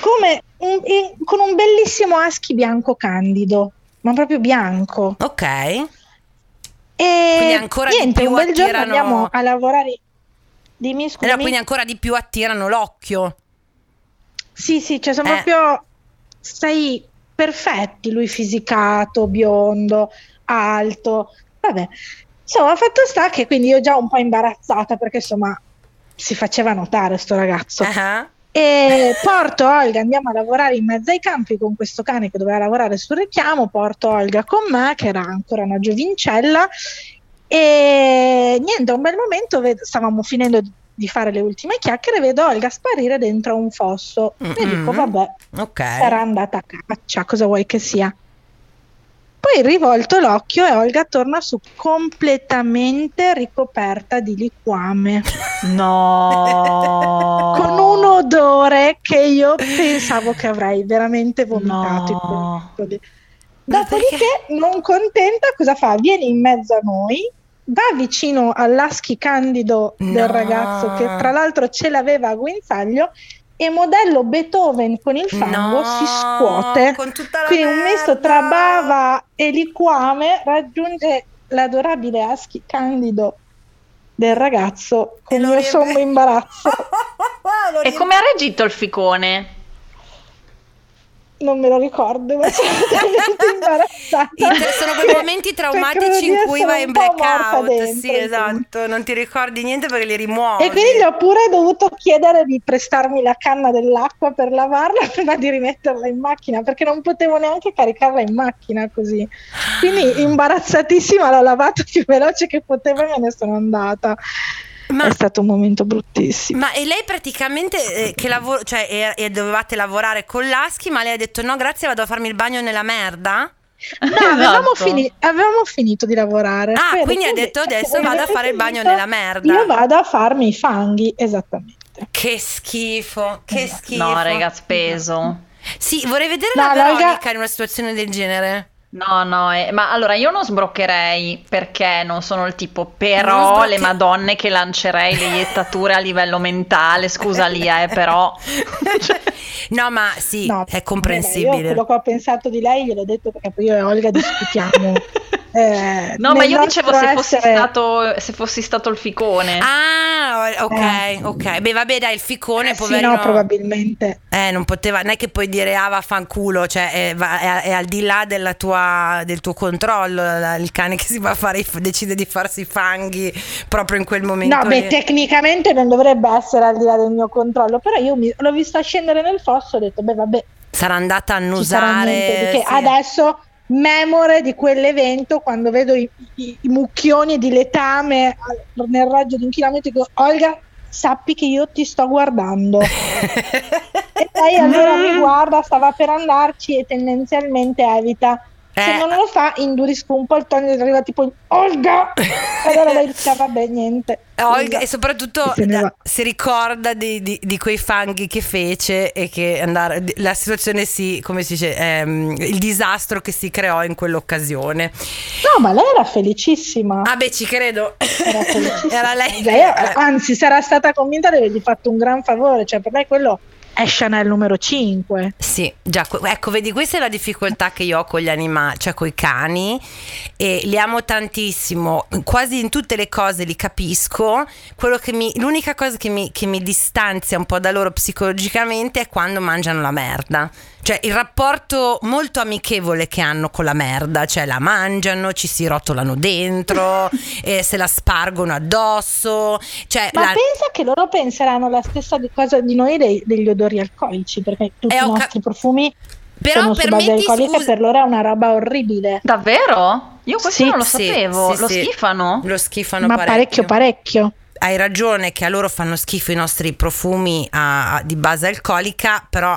Speaker 3: Come un, in, con un bellissimo husky bianco candido ma proprio bianco.
Speaker 1: Ok.
Speaker 3: E quindi ancora niente, di più un bel attirano... giorno andiamo a lavorare. Dimmi, scusami.
Speaker 1: No, quindi ancora di più attirano l'occhio.
Speaker 3: Sì, sì, cioè sono eh. proprio sei perfetti, lui fisicato, biondo, alto. Vabbè. Insomma, fatto sta che quindi io già un po' imbarazzata perché insomma si faceva notare sto ragazzo. Uh-huh. E porto Olga, andiamo a lavorare in mezzo ai campi con questo cane che doveva lavorare sul richiamo, porto Olga con me, che era ancora una giovincella, e niente, a un bel momento ved- stavamo finendo di fare le ultime chiacchiere, vedo Olga sparire dentro un fosso mm-hmm. e dico vabbè, okay. sarà andata a caccia, cosa vuoi che sia? Poi rivolto l'occhio e Olga torna su completamente ricoperta di liquame.
Speaker 1: No!
Speaker 3: Con un odore che io pensavo che avrei veramente vomitato. No. Dopodiché, non contenta, cosa fa? Viene in mezzo a noi, va vicino all'aschi candido del no. ragazzo che tra l'altro ce l'aveva a guinzaglio e modello Beethoven con il fango no, si scuote. Quindi
Speaker 1: un
Speaker 3: misto tra bava e liquame raggiunge l'adorabile Aschi candido del ragazzo con il sommo imbarazzo.
Speaker 2: e come ha reagito il ficone?
Speaker 3: Non me lo ricordo, ma sono imbarazzata.
Speaker 1: sono quei momenti traumatici in cui vai in blackout. Dentro, sì, esatto, non ti ricordi niente perché li rimuovi.
Speaker 3: E quindi gli ho pure dovuto chiedere di prestarmi la canna dell'acqua per lavarla prima di rimetterla in macchina, perché non potevo neanche caricarla in macchina così. Quindi imbarazzatissima l'ho lavata più veloce che potevo e me ne sono andata. Ma, è stato un momento bruttissimo.
Speaker 1: Ma e lei praticamente eh, che lavoro, cioè e, e dovevate lavorare con l'Aschi, ma lei ha detto no grazie vado a farmi il bagno nella merda?
Speaker 3: No, esatto. avevamo, fini- avevamo, finito di lavorare.
Speaker 1: Ah, Poi quindi ha detto adesso vado a fare il bagno nella merda.
Speaker 3: Io vado a farmi i fanghi, esattamente.
Speaker 1: Che schifo, che esatto. schifo.
Speaker 2: No, ragazzi, peso.
Speaker 1: Sì, vorrei vedere no, la Veronica Olga... in una situazione del genere.
Speaker 2: No, no, eh, ma allora io non sbroccherei perché non sono il tipo, però le madonne che lancerei le iettature a livello mentale, scusa Lia, eh, però...
Speaker 1: no, ma sì, no, è comprensibile. Io
Speaker 3: quello che ho pensato di lei gliel'ho detto perché poi io e Olga discutiamo.
Speaker 2: Eh, no, ma io dicevo se fossi, essere... stato, se fossi stato il ficone.
Speaker 1: Ah, ok, eh. ok. Beh, vabbè, dai, il ficone, eh, poverino.
Speaker 3: Sì, no, probabilmente.
Speaker 1: Eh, non poteva, non è che puoi dire ah, vaffanculo, cioè è, è, è al di là tua, del tuo controllo. Il cane che si va a fare, decide di farsi i fanghi proprio in quel momento.
Speaker 3: No, beh, tecnicamente non dovrebbe essere al di là del mio controllo, però io mi, l'ho vista scendere nel fosso e ho detto, beh, vabbè.
Speaker 1: Sarà andata a annusare.
Speaker 3: Sì. Adesso memore di quell'evento quando vedo i, i, i mucchioni di letame nel raggio di un chilometro dico Olga sappi che io ti sto guardando e lei allora mi guarda stava per andarci e tendenzialmente evita se eh. non lo fa indurisco un po' il tono ed arriva tipo Olga allora lei dice vabbè niente
Speaker 1: Olga, e soprattutto da, si ricorda di, di, di, quei fanghi che fece e che andare, la situazione si, come si dice, ehm, il disastro che si creò in quell'occasione.
Speaker 3: No, ma lei era felicissima.
Speaker 1: Ah, beh, ci credo.
Speaker 3: Era felicissima. era lei. lei anzi, sarà stata convinta di avergli fatto un gran favore, cioè per lei quello è Chanel numero 5.
Speaker 1: Sì, già, ecco, vedi, questa è la difficoltà che io ho con gli animali, cioè con i cani, e li amo tantissimo, quasi in tutte le cose li capisco, mi, l'unica cosa che mi, che mi distanzia un po' da loro psicologicamente è quando mangiano la merda. Cioè il rapporto molto amichevole che hanno con la merda, cioè la mangiano, ci si rotolano dentro, eh, se la spargono addosso. Cioè
Speaker 3: Ma
Speaker 1: la...
Speaker 3: pensa che loro penseranno la stessa cosa di noi dei, degli odori alcolici, perché tutti eh, i nostri ca- profumi però sono su base alcolica scusa... per loro è una roba orribile.
Speaker 2: Davvero? Io questo sì, non lo sì, sapevo, sì, lo schifano?
Speaker 1: Lo schifano
Speaker 3: Ma
Speaker 1: parecchio,
Speaker 3: parecchio. parecchio
Speaker 1: hai ragione che a loro fanno schifo i nostri profumi a, a, di base alcolica, però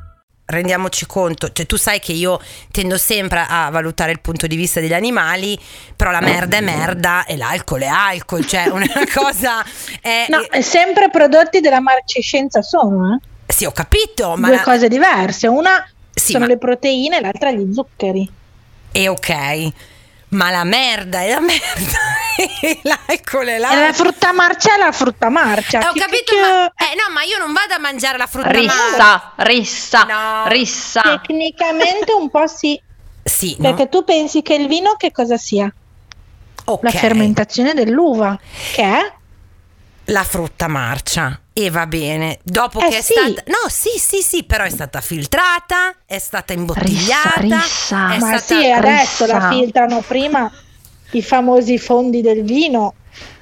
Speaker 1: Rendiamoci conto, cioè tu sai che io tendo sempre a valutare il punto di vista degli animali, però la merda è merda e l'alcol è alcol, cioè una cosa è...
Speaker 3: No, è sempre prodotti della marcescenza sono, eh?
Speaker 1: Sì, ho capito,
Speaker 3: ma... Due cose diverse, una sì, sono ma... le proteine, l'altra gli zuccheri.
Speaker 1: E ok, ma la merda è la merda. l'alcol è l'alcol.
Speaker 3: E la frutta marcia è la frutta marcia.
Speaker 1: Eh, ho capito, ma, eh, no, ma io non vado a mangiare la frutta
Speaker 2: rissa,
Speaker 1: marcia.
Speaker 2: Rissa, no. rissa.
Speaker 3: Tecnicamente un po' sì.
Speaker 1: Sì.
Speaker 3: Perché no? tu pensi che il vino che cosa sia? Okay. La fermentazione dell'uva, che è?
Speaker 1: La frutta marcia e va bene. Dopo eh che è sì. stata. No, sì, sì, sì, però è stata filtrata, è stata imbottigliata.
Speaker 3: Rissa, rissa. Ma sì, adesso la filtrano prima i famosi fondi del vino.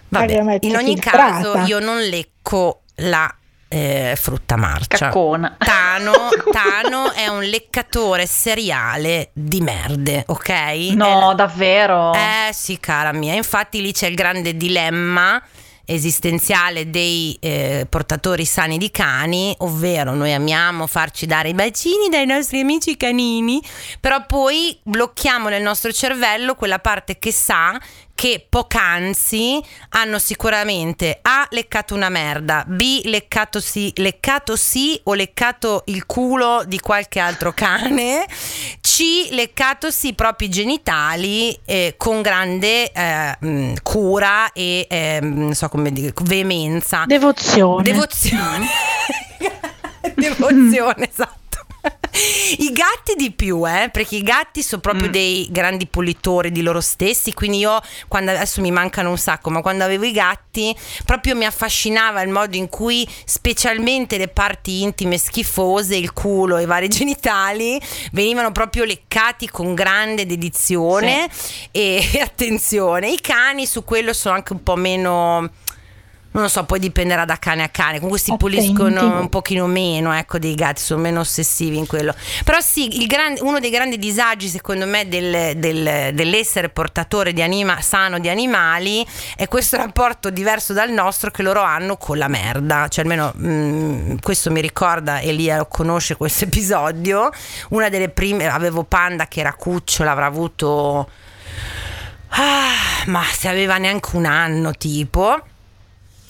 Speaker 1: Vabbè, in ogni filtrata. caso, io non lecco la eh, frutta marcia.
Speaker 2: Caccona.
Speaker 1: Tano, Tano è un leccatore seriale di merde, ok?
Speaker 2: No, è... davvero?
Speaker 1: Eh sì, cara mia. Infatti lì c'è il grande dilemma esistenziale dei eh, portatori sani di cani, ovvero noi amiamo farci dare i bacini dai nostri amici canini, però poi blocchiamo nel nostro cervello quella parte che sa che poc'anzi hanno sicuramente A leccato una merda, B leccato sì, leccato sì o leccato il culo di qualche altro cane, C leccato sì i propri genitali eh, con grande eh, cura e eh, non so come dire, veemenza.
Speaker 3: Devozione.
Speaker 1: Devozione. Devozione, esatto. I gatti di più, eh, perché i gatti sono proprio mm. dei grandi pulitori di loro stessi, quindi io quando adesso mi mancano un sacco, ma quando avevo i gatti proprio mi affascinava il modo in cui specialmente le parti intime schifose, il culo e i vari genitali venivano proprio leccati con grande dedizione sì. e attenzione. I cani su quello sono anche un po' meno non lo so, poi dipenderà da cane a cane. Comunque si Attenti. puliscono un pochino meno, ecco, dei gatti, sono meno ossessivi in quello. Però sì, gran, uno dei grandi disagi, secondo me, del, del, dell'essere portatore di anima, sano di animali è questo rapporto diverso dal nostro che loro hanno con la merda. Cioè, almeno mh, mm, questo mi ricorda, Elia conosce questo episodio. Una delle prime, avevo Panda che era cucciolo, avrà avuto... Ah, ma se aveva neanche un anno tipo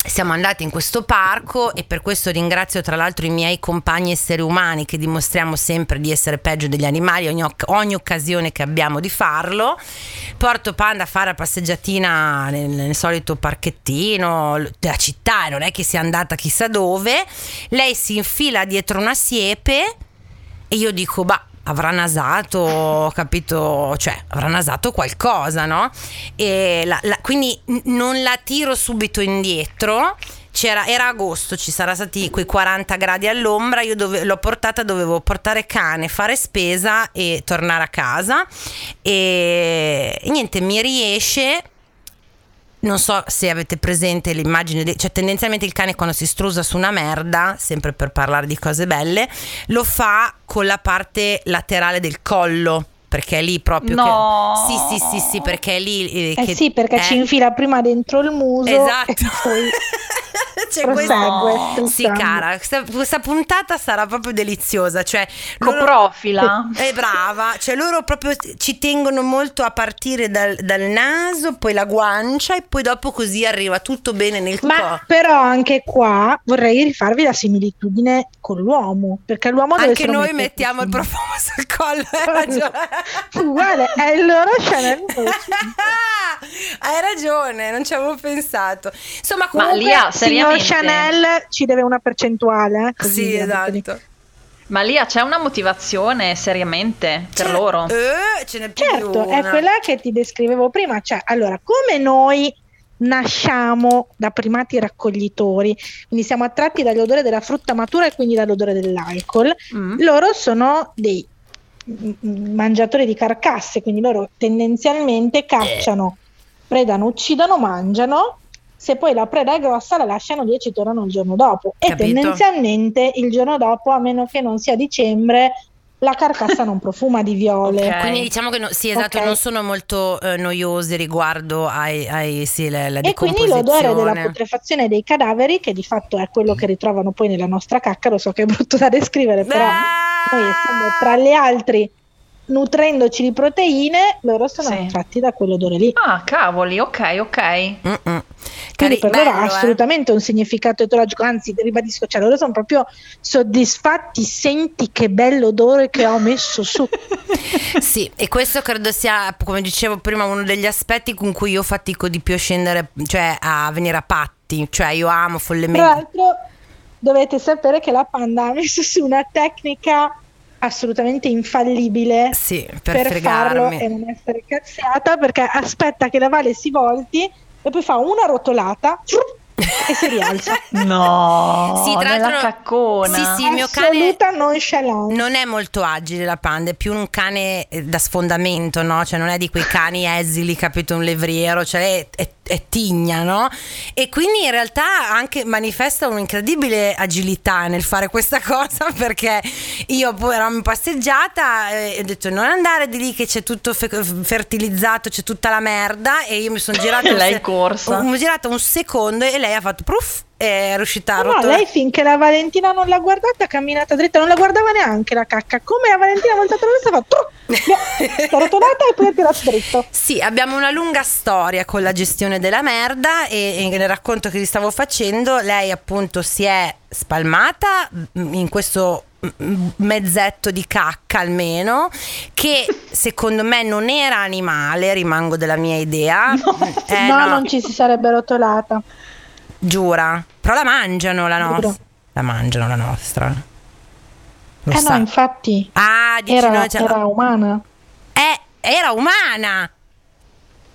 Speaker 1: siamo andati in questo parco e per questo ringrazio tra l'altro i miei compagni esseri umani che dimostriamo sempre di essere peggio degli animali ogni, ogni occasione che abbiamo di farlo. Porto Panda a fare la passeggiatina nel, nel solito parchettino della città e non è che sia andata chissà dove. Lei si infila dietro una siepe e io dico, bah, avrà nasato, capito? Cioè, avrà nasato qualcosa, no? La, la, quindi non la tiro subito indietro. C'era, era agosto, ci saranno stati quei 40 gradi all'ombra, io dove, l'ho portata, dovevo portare cane, fare spesa e tornare a casa e niente, mi riesce non so se avete presente l'immagine, de- cioè tendenzialmente il cane quando si strusa su una merda, sempre per parlare di cose belle, lo fa con la parte laterale del collo perché è lì proprio
Speaker 2: no.
Speaker 1: che... sì sì sì sì perché è lì
Speaker 3: eh, eh che... sì perché eh. ci infila prima dentro il muso
Speaker 1: esatto
Speaker 3: e poi
Speaker 1: c'è questo sì cara questa, questa, puntata sarà proprio deliziosa cioè
Speaker 2: coprofila.
Speaker 1: È brava. Cioè loro proprio ci tengono molto a partire dal, dal, naso poi la guancia e poi dopo così arriva tutto bene nel
Speaker 3: ma
Speaker 1: co-
Speaker 3: però anche qua vorrei rifarvi la similitudine con l'uomo perché l'uomo deve
Speaker 1: anche noi mettiamo il profumo sul collo hai ragione.
Speaker 3: uguale è il loro Chanel
Speaker 1: hai ragione non ci avevo pensato. Insomma
Speaker 2: comunque ma Lia,
Speaker 3: signor Chanel ci deve una percentuale
Speaker 1: eh? sì esatto
Speaker 2: ma Lia c'è una motivazione seriamente per
Speaker 1: c'è,
Speaker 2: loro?
Speaker 1: Eh, ce n'è più
Speaker 3: certo, è quella che ti descrivevo prima. Cioè, allora, come noi nasciamo da primati raccoglitori, quindi siamo attratti dall'odore della frutta matura e quindi dall'odore dell'alcol, mm. loro sono dei mangiatori di carcasse, quindi loro tendenzialmente cacciano, predano, uccidono, mangiano. Se poi la preda è grossa la lasciano lì e ci tornano il giorno dopo. Capito. E tendenzialmente il giorno dopo, a meno che non sia dicembre, la carcassa non profuma di viole.
Speaker 1: Okay. Quindi diciamo che no, sì, esatto, okay. non sono molto eh, noiosi riguardo ai, ai sì, la, la
Speaker 3: E quindi l'odore della putrefazione dei cadaveri, che di fatto è quello che ritrovano poi nella nostra cacca, lo so che è brutto da descrivere, però ah! noi essendo tra le altre nutrendoci di proteine, loro sono sì. attratti da quell'odore lì.
Speaker 2: Ah, cavoli, ok, ok.
Speaker 3: Mm-mm. Cari, per loro ha eh. assolutamente un significato etologico, anzi ribadisco, cioè loro sono proprio soddisfatti, senti che bello odore che ho messo su.
Speaker 1: sì, e questo credo sia, come dicevo prima, uno degli aspetti con cui io fatico di più a scendere, cioè a venire a patti, cioè io amo follemente.
Speaker 3: Tra l'altro dovete sapere che la panda ha messo su una tecnica assolutamente infallibile
Speaker 1: sì, per,
Speaker 3: per farlo e non essere cazziata perché aspetta che la Vale si volti e poi fa una rotolata e si rialza.
Speaker 2: No, sì, tra l'altro, caccona.
Speaker 1: Sì, sì, il mio cane non è molto agile la panda, è più un cane eh, da sfondamento, no? Cioè non è di quei cani esili, capito, un levriero, cioè è, è è tigna, no? E quindi in realtà anche manifesta un'incredibile agilità nel fare questa cosa perché io poi ero in passeggiata e ho detto non andare di lì che c'è tutto fe- fertilizzato, c'è tutta la merda e io mi sono girata
Speaker 2: se-
Speaker 1: girata un secondo e lei ha fatto proof è riuscita a
Speaker 3: rotolare. No, lei finché la Valentina non l'ha guardata ha camminato dritta, non la guardava neanche la cacca. Come la Valentina ha voltato la testa fa l'ha rotolata e poi ha tirato dritto.
Speaker 1: Sì, abbiamo una lunga storia con la gestione della merda e, e nel racconto che vi stavo facendo lei appunto si è spalmata in questo mezzetto di cacca almeno che secondo me non era animale rimango della mia idea
Speaker 3: no, eh, no, no. non ci si sarebbe rotolata
Speaker 1: Giura. Però la mangiano la nostra. La mangiano la nostra.
Speaker 3: Lo eh sa. no, infatti.
Speaker 1: Ah, dici
Speaker 3: era,
Speaker 1: no,
Speaker 3: era umana.
Speaker 1: Eh, era umana.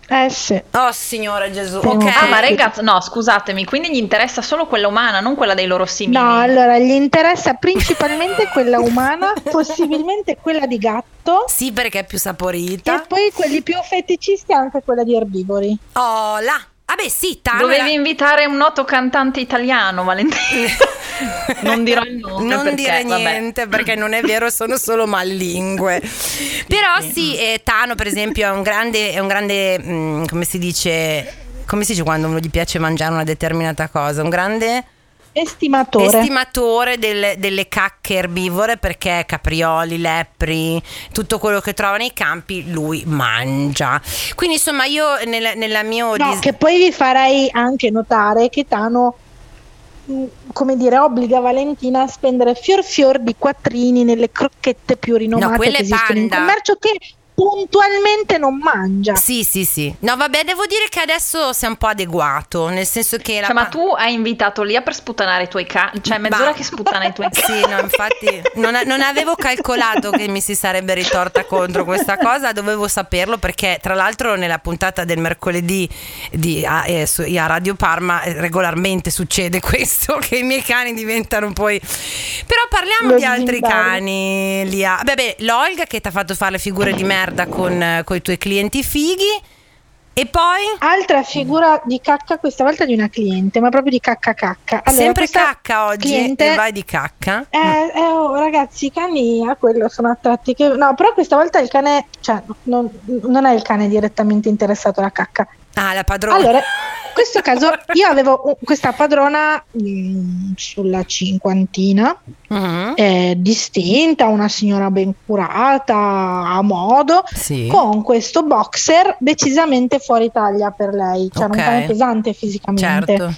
Speaker 3: Eh sì.
Speaker 1: Oh signore Gesù. Ok.
Speaker 2: Ah, ma ragazzi, no, scusatemi, quindi gli interessa solo quella umana, non quella dei loro simili.
Speaker 3: No, allora gli interessa principalmente quella umana, possibilmente quella di gatto.
Speaker 1: Sì, perché è più saporita.
Speaker 3: E poi quelli più feticisti anche quella di erbivori.
Speaker 1: Oh, là. Ah beh sì, Tano
Speaker 2: Dovevi invitare un noto cantante italiano, Valentina. non dirò il nome.
Speaker 1: Non
Speaker 2: perché,
Speaker 1: dire
Speaker 2: vabbè.
Speaker 1: niente perché non è vero, sono solo mallingue. Però sì, eh, Tano per esempio è un grande, è un grande mh, mm, come si dice, come si dice quando uno gli piace mangiare una determinata cosa? Un grande
Speaker 3: Estimatore.
Speaker 1: Estimatore del, delle cacche erbivore perché caprioli, lepri, tutto quello che trova nei campi lui mangia. Quindi insomma io nel, nella mia...
Speaker 3: No, dis- che poi vi farei anche notare che Tano mm, come dire, obbliga Valentina a spendere fior fior di quattrini nelle crocchette più rinomate
Speaker 1: no,
Speaker 3: che esistono
Speaker 1: panda.
Speaker 3: in commercio che puntualmente non mangia.
Speaker 1: Sì, sì, sì. No, vabbè, devo dire che adesso si è un po' adeguato, nel senso che...
Speaker 2: Cioè, ma tu hai invitato Lia per sputtanare i tuoi cani, cioè mezz'ora bah. che sputtana i tuoi cani.
Speaker 1: Sì, no, infatti non, non, avevo calcolato che mi si sarebbe ritorta contro questa cosa, dovevo saperlo perché tra l'altro nella puntata del mercoledì di, a, eh, su, a Radio Parma eh, regolarmente succede questo, che i miei cani diventano poi... Però parliamo Lo di altri cani, Lia. Beh, beh, l'Olga che ti ha fatto fare le figure di merda merda con, eh, con i tuoi clienti fighi. E poi?
Speaker 3: Altra figura di cacca, questa volta di una cliente, ma proprio di cacca cacca.
Speaker 1: Allora, Sempre cacca oggi cliente, e vai di cacca?
Speaker 3: Eh, eh, oh, ragazzi, i cani a quello sono attratti. Che, no, però questa volta il cane, cioè, non, non è il cane direttamente interessato alla cacca.
Speaker 1: Ah, la padrona.
Speaker 3: Allora, in questo caso io avevo questa padrona mh, mm, sulla cinquantina, uh-huh. eh, distinta, una signora ben curata, a modo, sì. con questo boxer decisamente fuori taglia per lei, cioè okay. un cane pesante fisicamente. Certo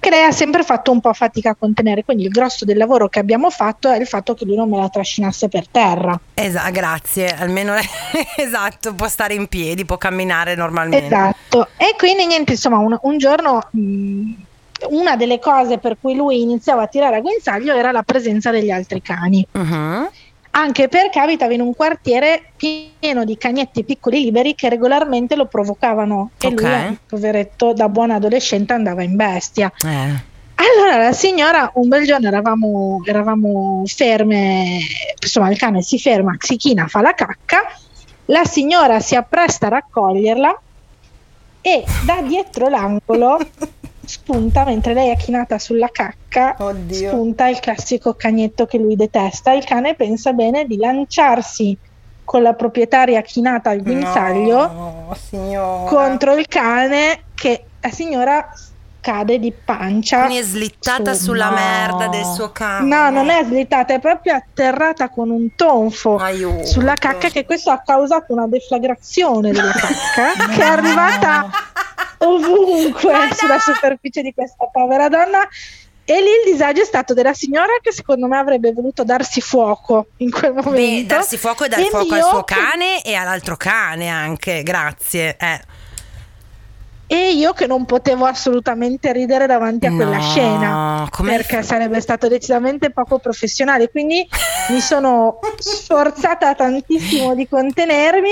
Speaker 3: che lei ha sempre fatto un po' fatica a contenere. Quindi il grosso del lavoro che abbiamo fatto è il fatto che lui non me la trascinasse per terra.
Speaker 1: Esatto, grazie, almeno esatto, può stare in piedi, può camminare normalmente.
Speaker 3: Esatto, e quindi niente, insomma, un, un giorno... Mh, una delle cose per cui lui iniziava a tirare a guinzaglio era la presenza degli altri cani. Uh-huh anche perché abitava in un quartiere pieno di cagnetti piccoli liberi che regolarmente lo provocavano e okay. lui, poveretto, da buon adolescente andava in bestia. Eh. Allora la signora, un bel giorno eravamo, eravamo ferme, insomma il cane si ferma, si china, fa la cacca, la signora si appresta a raccoglierla e da dietro l'angolo spunta mentre lei è chinata sulla cacca, Oddio. spunta il classico cagnetto che lui detesta. Il cane pensa bene di lanciarsi con la proprietaria chinata al guinzaglio
Speaker 1: no,
Speaker 3: contro il cane che la signora cade di pancia.
Speaker 1: Quindi è slittata su, sulla no. merda del suo cane.
Speaker 3: No, non è slittata, è proprio atterrata con un tonfo Aiuto. sulla cacca che questo ha causato una deflagrazione della cacca che è arrivata ovunque sulla superficie di questa povera donna. E lì il disagio è stato della signora che secondo me avrebbe voluto darsi fuoco in quel momento. Beh,
Speaker 1: darsi fuoco e dar e fuoco al suo cane che... e all'altro cane anche, grazie. Eh.
Speaker 3: E io che non potevo assolutamente ridere davanti a quella no, scena perché sarebbe stato decisamente poco professionale. Quindi mi sono sforzata tantissimo di contenermi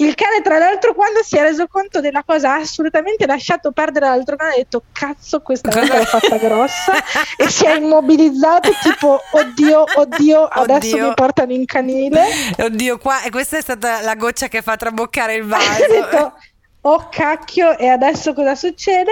Speaker 3: il cane, tra l'altro, quando si è reso conto della cosa, ha assolutamente lasciato perdere l'altro cane, ha detto: Cazzo, questa volta l'ho fatta grossa. e si è immobilizzato, tipo: Oddio, oddio, adesso oddio. mi portano in canile.
Speaker 1: Oddio, qua, e questa è stata la goccia che fa traboccare il vaso.
Speaker 3: detto: Oh cacchio, e adesso cosa succede?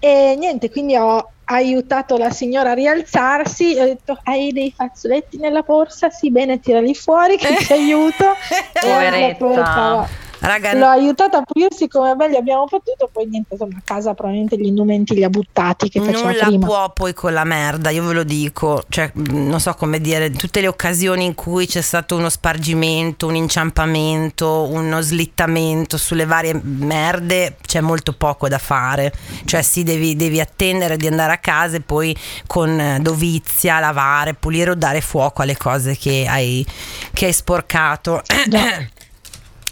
Speaker 3: E niente, quindi ho aiutato la signora a rialzarsi ho detto hai dei fazzoletti nella borsa? Sì bene tirali fuori che ti aiuto.
Speaker 2: Poveretta
Speaker 3: Raga, l'ho aiutata a pulirsi come meglio abbiamo potuto, poi niente, insomma, a casa probabilmente gli indumenti li ha buttati che
Speaker 1: non
Speaker 3: prima.
Speaker 1: la può poi con la merda, io ve lo dico, cioè non so come dire, tutte le occasioni in cui c'è stato uno spargimento, un inciampamento, uno slittamento sulle varie merde, c'è molto poco da fare, cioè sì devi, devi attendere di andare a casa e poi con dovizia lavare, pulire o dare fuoco alle cose che hai, che hai sporcato.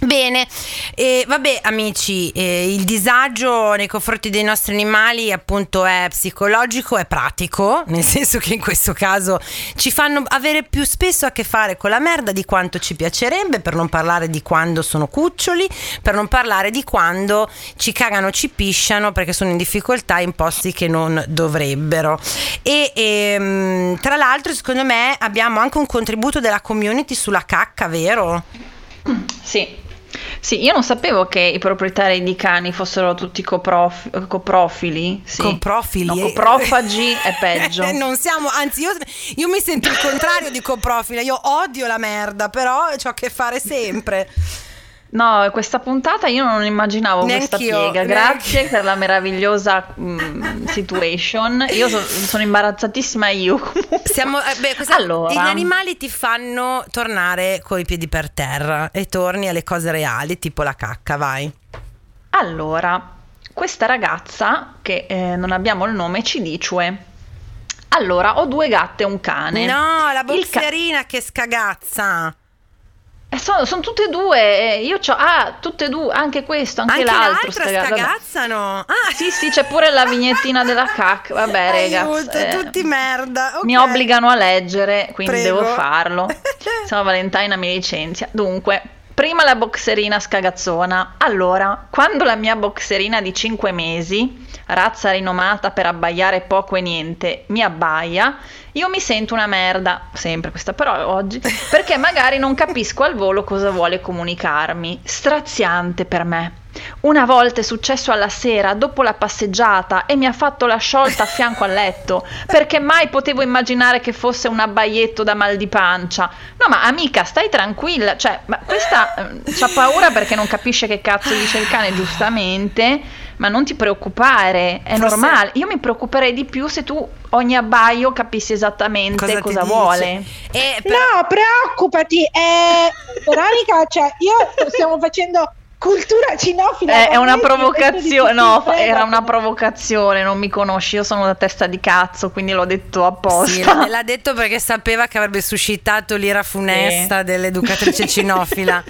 Speaker 1: Bene, eh, vabbè amici, eh, il disagio nei confronti dei nostri animali appunto è psicologico, è pratico, nel senso che in questo caso ci fanno avere più spesso a che fare con la merda di quanto ci piacerebbe, per non parlare di quando sono cuccioli, per non parlare di quando ci cagano, ci pisciano perché sono in difficoltà in posti che non dovrebbero. E, e ehm, tra l'altro secondo me abbiamo anche un contributo della community sulla cacca, vero?
Speaker 2: Sì, Sì, io non sapevo che i proprietari di cani fossero tutti coprof- coprofili. Sì.
Speaker 1: Coprofili? No,
Speaker 2: coprofagi è peggio.
Speaker 1: non siamo, anzi io, io, mi sento il contrario di coprofila, io odio la merda, però ho a che fare sempre.
Speaker 2: No, questa puntata io non immaginavo questa piega. Grazie neanche... per la meravigliosa um, situation. Io so, sono imbarazzatissima io.
Speaker 1: Siamo, eh, beh, questa, allora. Gli animali ti fanno tornare coi piedi per terra e torni alle cose reali, tipo la cacca, vai.
Speaker 2: Allora, questa ragazza, che eh, non abbiamo il nome, ci dice... Allora, ho due gatte e un cane.
Speaker 1: No, la boxerina ca- che scagazza.
Speaker 2: Sono, sono, tutte e due, eh, io ho, ah, tutte e due, anche questo, anche,
Speaker 1: anche
Speaker 2: l'altro.
Speaker 1: scagazzano.
Speaker 2: Ah. Sì, sì, c'è pure la vignettina della CAC. Vabbè, ragazzi.
Speaker 1: Eh, tutti merda. Okay.
Speaker 2: Mi obbligano a leggere, quindi Prego. devo farlo. Siamo Valentina mi licenzia. Dunque, prima la boxerina scagazzona. Allora, quando la mia boxerina di 5 mesi razza rinomata per abbaiare poco e niente, mi abbaia, io mi sento una merda, sempre questa però oggi, perché magari non capisco al volo cosa vuole comunicarmi. Straziante per me. Una volta è successo alla sera, dopo la passeggiata, e mi ha fatto la sciolta a fianco al letto, perché mai potevo immaginare che fosse un abbaietto da mal di pancia. No, ma amica, stai tranquilla, cioè, ma questa eh, c'ha paura perché non capisce che cazzo dice il cane, giustamente ma non ti preoccupare, è Forse... normale. Io mi preoccuperei di più se tu ogni abbaio capissi esattamente cosa, cosa vuole.
Speaker 3: Eh, però... No, preoccupati, eh, Veronica, cioè io stiamo facendo cultura cinofila.
Speaker 2: Eh, è una provocazione, no, era una provocazione, non mi conosci, io sono una testa di cazzo, quindi l'ho detto apposta.
Speaker 1: Sì, l'ha detto perché sapeva che avrebbe suscitato l'ira funesta sì. dell'educatrice cinofila.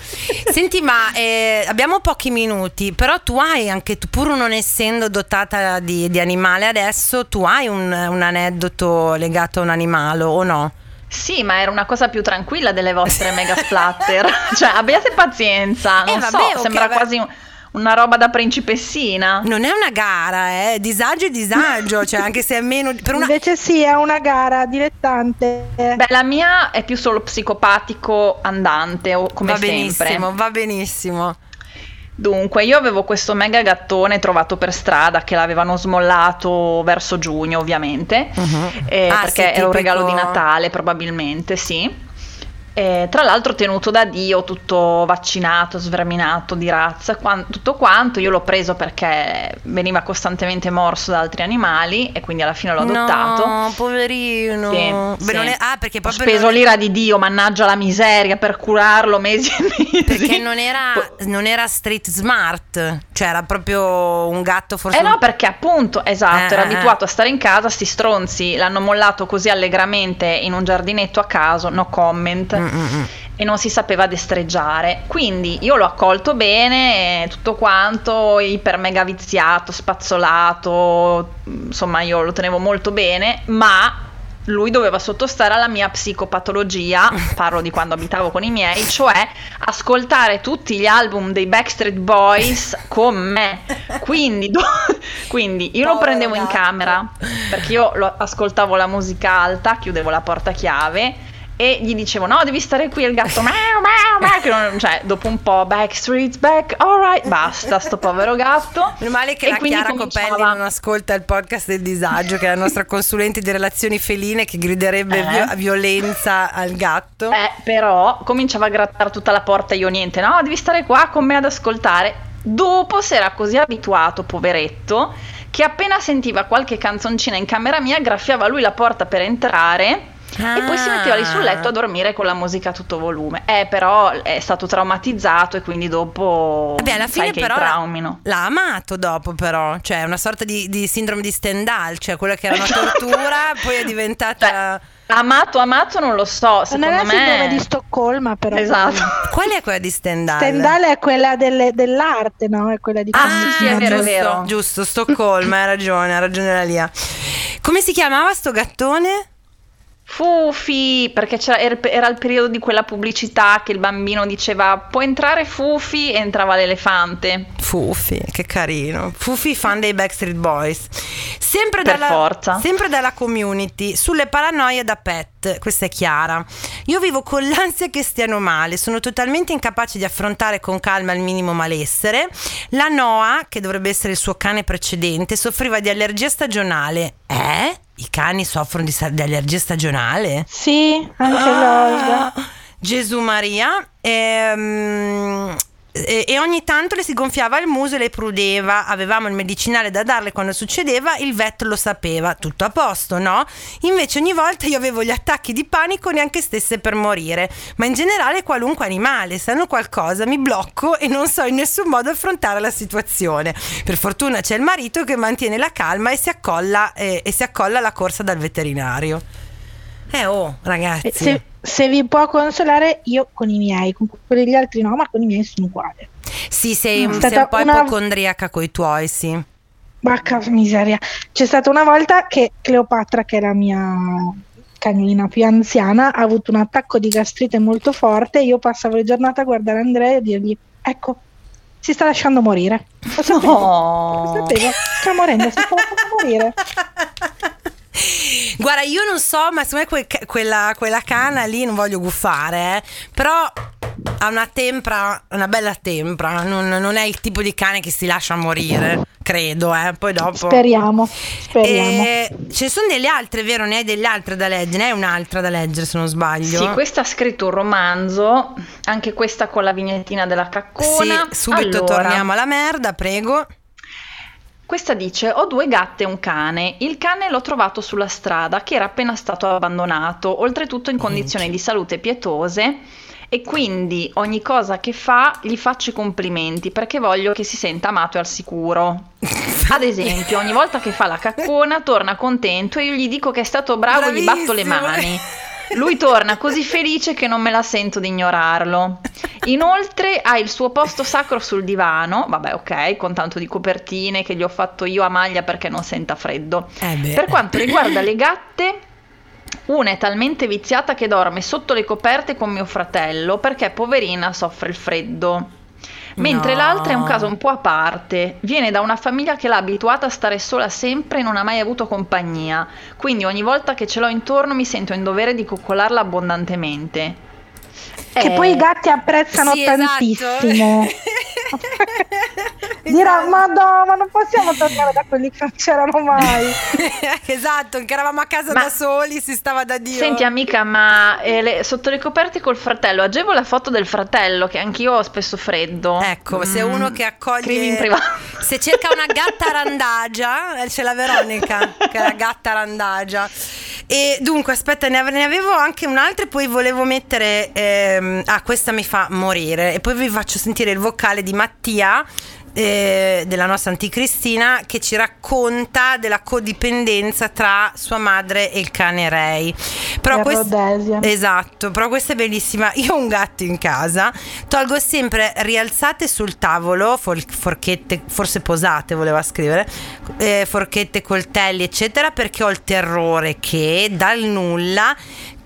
Speaker 1: Senti, ma eh, abbiamo pochi minuti, però tu hai anche, pur non essendo dotata di, di animale adesso, tu hai un, un aneddoto legato a un animale o no?
Speaker 2: Sì, ma era una cosa più tranquilla delle vostre mega splatter. cioè, abbiate pazienza. Non eh, vabbè, so, okay, sembra vabbè. quasi una roba da principessina.
Speaker 1: Non è una gara, eh. Disagio e disagio. cioè, anche se è meno. Per una...
Speaker 3: Invece sì, è una gara dilettante.
Speaker 2: Beh, la mia è più solo psicopatico andante, o come
Speaker 1: va
Speaker 2: sempre.
Speaker 1: Va benissimo, va benissimo.
Speaker 2: Dunque, io avevo questo mega gattone trovato per strada che l'avevano smollato verso giugno, ovviamente, uh-huh. eh, ah, perché sì, era un regalo di Natale, probabilmente, sì. Eh, tra l'altro tenuto da Dio, tutto vaccinato, sverminato di razza, quant- tutto quanto. Io l'ho preso perché veniva costantemente morso da altri animali e quindi alla fine l'ho adottato.
Speaker 1: No, poverino. Sì,
Speaker 2: sì.
Speaker 1: È... Ah, perché
Speaker 2: ho speso l'ira di Dio, mannaggia la miseria, per curarlo mesi e mesi.
Speaker 1: Perché non era, non era street smart, cioè era proprio un gatto forse...
Speaker 2: Eh no, perché appunto, esatto, eh, era eh, abituato a stare in casa, sti stronzi l'hanno mollato così allegramente in un giardinetto a caso, no comment. E non si sapeva destreggiare. Quindi io l'ho accolto bene, tutto quanto, iper mega viziato, spazzolato, insomma io lo tenevo molto bene, ma lui doveva sottostare alla mia psicopatologia, parlo di quando abitavo con i miei, cioè ascoltare tutti gli album dei Backstreet Boys con me. Quindi, do- quindi io lo prendevo in camera perché io lo- ascoltavo la musica alta, chiudevo la porta chiave e gli dicevo no devi stare qui. Il gatto meow, meow, meow, che non, cioè dopo un po' backstreets back alright basta sto povero gatto.
Speaker 1: Meno male che e la Chiara cominciava... Copelli non ascolta il podcast del disagio che è la nostra consulente di relazioni feline che griderebbe eh. vi- violenza al gatto.
Speaker 2: Eh però cominciava a grattare tutta la porta io niente. No devi stare qua con me ad ascoltare. Dopo si era così abituato poveretto che appena sentiva qualche canzoncina in camera mia graffiava lui la porta per entrare Ah. E poi si metteva lì sul letto a dormire con la musica a tutto volume. Eh, però è stato traumatizzato e quindi dopo.
Speaker 1: Vabbè, alla fine però traumino. l'ha amato dopo, però. Cioè, una sorta di, di sindrome di Stendhal, cioè quella che era una tortura, poi è diventata.
Speaker 2: Beh. Amato, amato non lo so, secondo non è la me...
Speaker 3: sindrome di Stoccolma però.
Speaker 2: Esatto.
Speaker 1: Qual è quella di Stendhal?
Speaker 3: Stendhal è quella delle, dell'arte, no? È quella di
Speaker 2: Ah, sì, sì, è vero,
Speaker 1: giusto,
Speaker 2: è vero.
Speaker 1: Giusto, Stoccolma, hai ragione, ha ragione la Lia. Come si chiamava sto gattone?
Speaker 2: Fufi, perché era il periodo di quella pubblicità che il bambino diceva può entrare Fufi e entrava l'elefante.
Speaker 1: Fufi, che carino. Fufi fan dei Backstreet Boys. Sempre,
Speaker 2: per
Speaker 1: dalla,
Speaker 2: forza.
Speaker 1: sempre dalla community, sulle paranoie da pet, questa è Chiara, Io vivo con l'ansia che stiano male, sono totalmente incapace di affrontare con calma il minimo malessere. La Noah, che dovrebbe essere il suo cane precedente, soffriva di allergia stagionale. Eh? I cani soffrono di, di allergia stagionale?
Speaker 3: Sì, anche ah.
Speaker 1: Gesù Maria. Ehm, e, e, ogni tanto le si gonfiava il muso e le prudeva. Avevamo il medicinale da darle quando succedeva, il vet lo sapeva, tutto a posto, no? Invece ogni volta io avevo gli attacchi di panico neanche stesse per morire. Ma in generale qualunque animale, se hanno qualcosa mi blocco e non so in nessun modo affrontare la situazione. Per fortuna c'è il marito che mantiene la calma e si accolla, eh, e si accolla alla corsa dal veterinario. Eh oh, ragazzi.
Speaker 3: Se, se, vi può consolare, io con i miei, con quelli degli altri no, ma con i miei sono uguale.
Speaker 1: Sì, sei, mm. sei un po' una... ipocondriaca con i tuoi, sì.
Speaker 3: Bacca miseria. C'è stata una volta che Cleopatra, che è la mia cagnolina più anziana, ha avuto un attacco di gastrite molto forte. Io passavo le giornate a guardare Andrea e dirgli: Ecco, si sta lasciando morire. Lo sapevo, no. lo sapevo. sta morendo, si sta lasciando morire.
Speaker 1: Guarda, io non so, ma secondo me que- quella, quella, cana lì non voglio guffare, eh, però ha una tempra, una bella tempra. Non, non, è il tipo di cane che si lascia morire, credo. Eh. Poi dopo.
Speaker 3: Speriamo. speriamo.
Speaker 1: E ce ne sono delle altre, vero? Ne hai delle altre da leggere? Ne hai un'altra da leggere, se non sbaglio.
Speaker 2: Sì, questa ha scritto un romanzo, anche questa con la vignettina della caccona.
Speaker 1: Sì, subito allora. torniamo alla merda, prego.
Speaker 2: Questa dice: Ho due gatte e un cane. Il cane l'ho trovato sulla strada, che era appena stato abbandonato, oltretutto in condizioni di salute pietose. E quindi ogni cosa che fa gli faccio i complimenti perché voglio che si senta amato e al sicuro. Ad esempio, ogni volta che fa la caccona torna contento e io gli dico che è stato bravo e gli batto le mani. Lui torna così felice che non me la sento di ignorarlo. Inoltre ha il suo posto sacro sul divano, vabbè ok, con tanto di copertine che gli ho fatto io a maglia perché non senta freddo. Eh per quanto riguarda le gatte, una è talmente viziata che dorme sotto le coperte con mio fratello perché poverina soffre il freddo mentre no. l'altra è un caso un po' a parte. Viene da una famiglia che l'ha abituata a stare sola sempre e non ha mai avuto compagnia, quindi ogni volta che ce l'ho intorno mi sento in dovere di coccolarla abbondantemente.
Speaker 3: Che eh, poi i gatti apprezzano sì, esatto. tantissimo. Dirà, esatto. ma no, ma non possiamo tornare da quelli che non c'erano mai.
Speaker 1: esatto, che eravamo a casa ma, da soli, si stava da Dio.
Speaker 2: Senti amica, ma eh, le, sotto le coperte col fratello, agevo la foto del fratello, che anch'io ho spesso freddo.
Speaker 1: Ecco, mm. se uno che accoglie... Se cerca una gatta randagia, eh, c'è la Veronica, che è la gatta randagia. E dunque, aspetta, ne, avevo anche un'altra e poi volevo mettere... Ehm, ah, questa mi fa morire. E poi vi faccio sentire il vocale di Mattia eh, della nostra anticristina che ci racconta della codipendenza tra sua madre e il cane Ray.
Speaker 3: Però questa,
Speaker 1: esatto, però questa è bellissima. Io ho un gatto in casa, tolgo sempre rialzate sul tavolo, for- forchette, forse posate voleva scrivere, eh, forchette, coltelli, eccetera, perché ho il terrore che dal nulla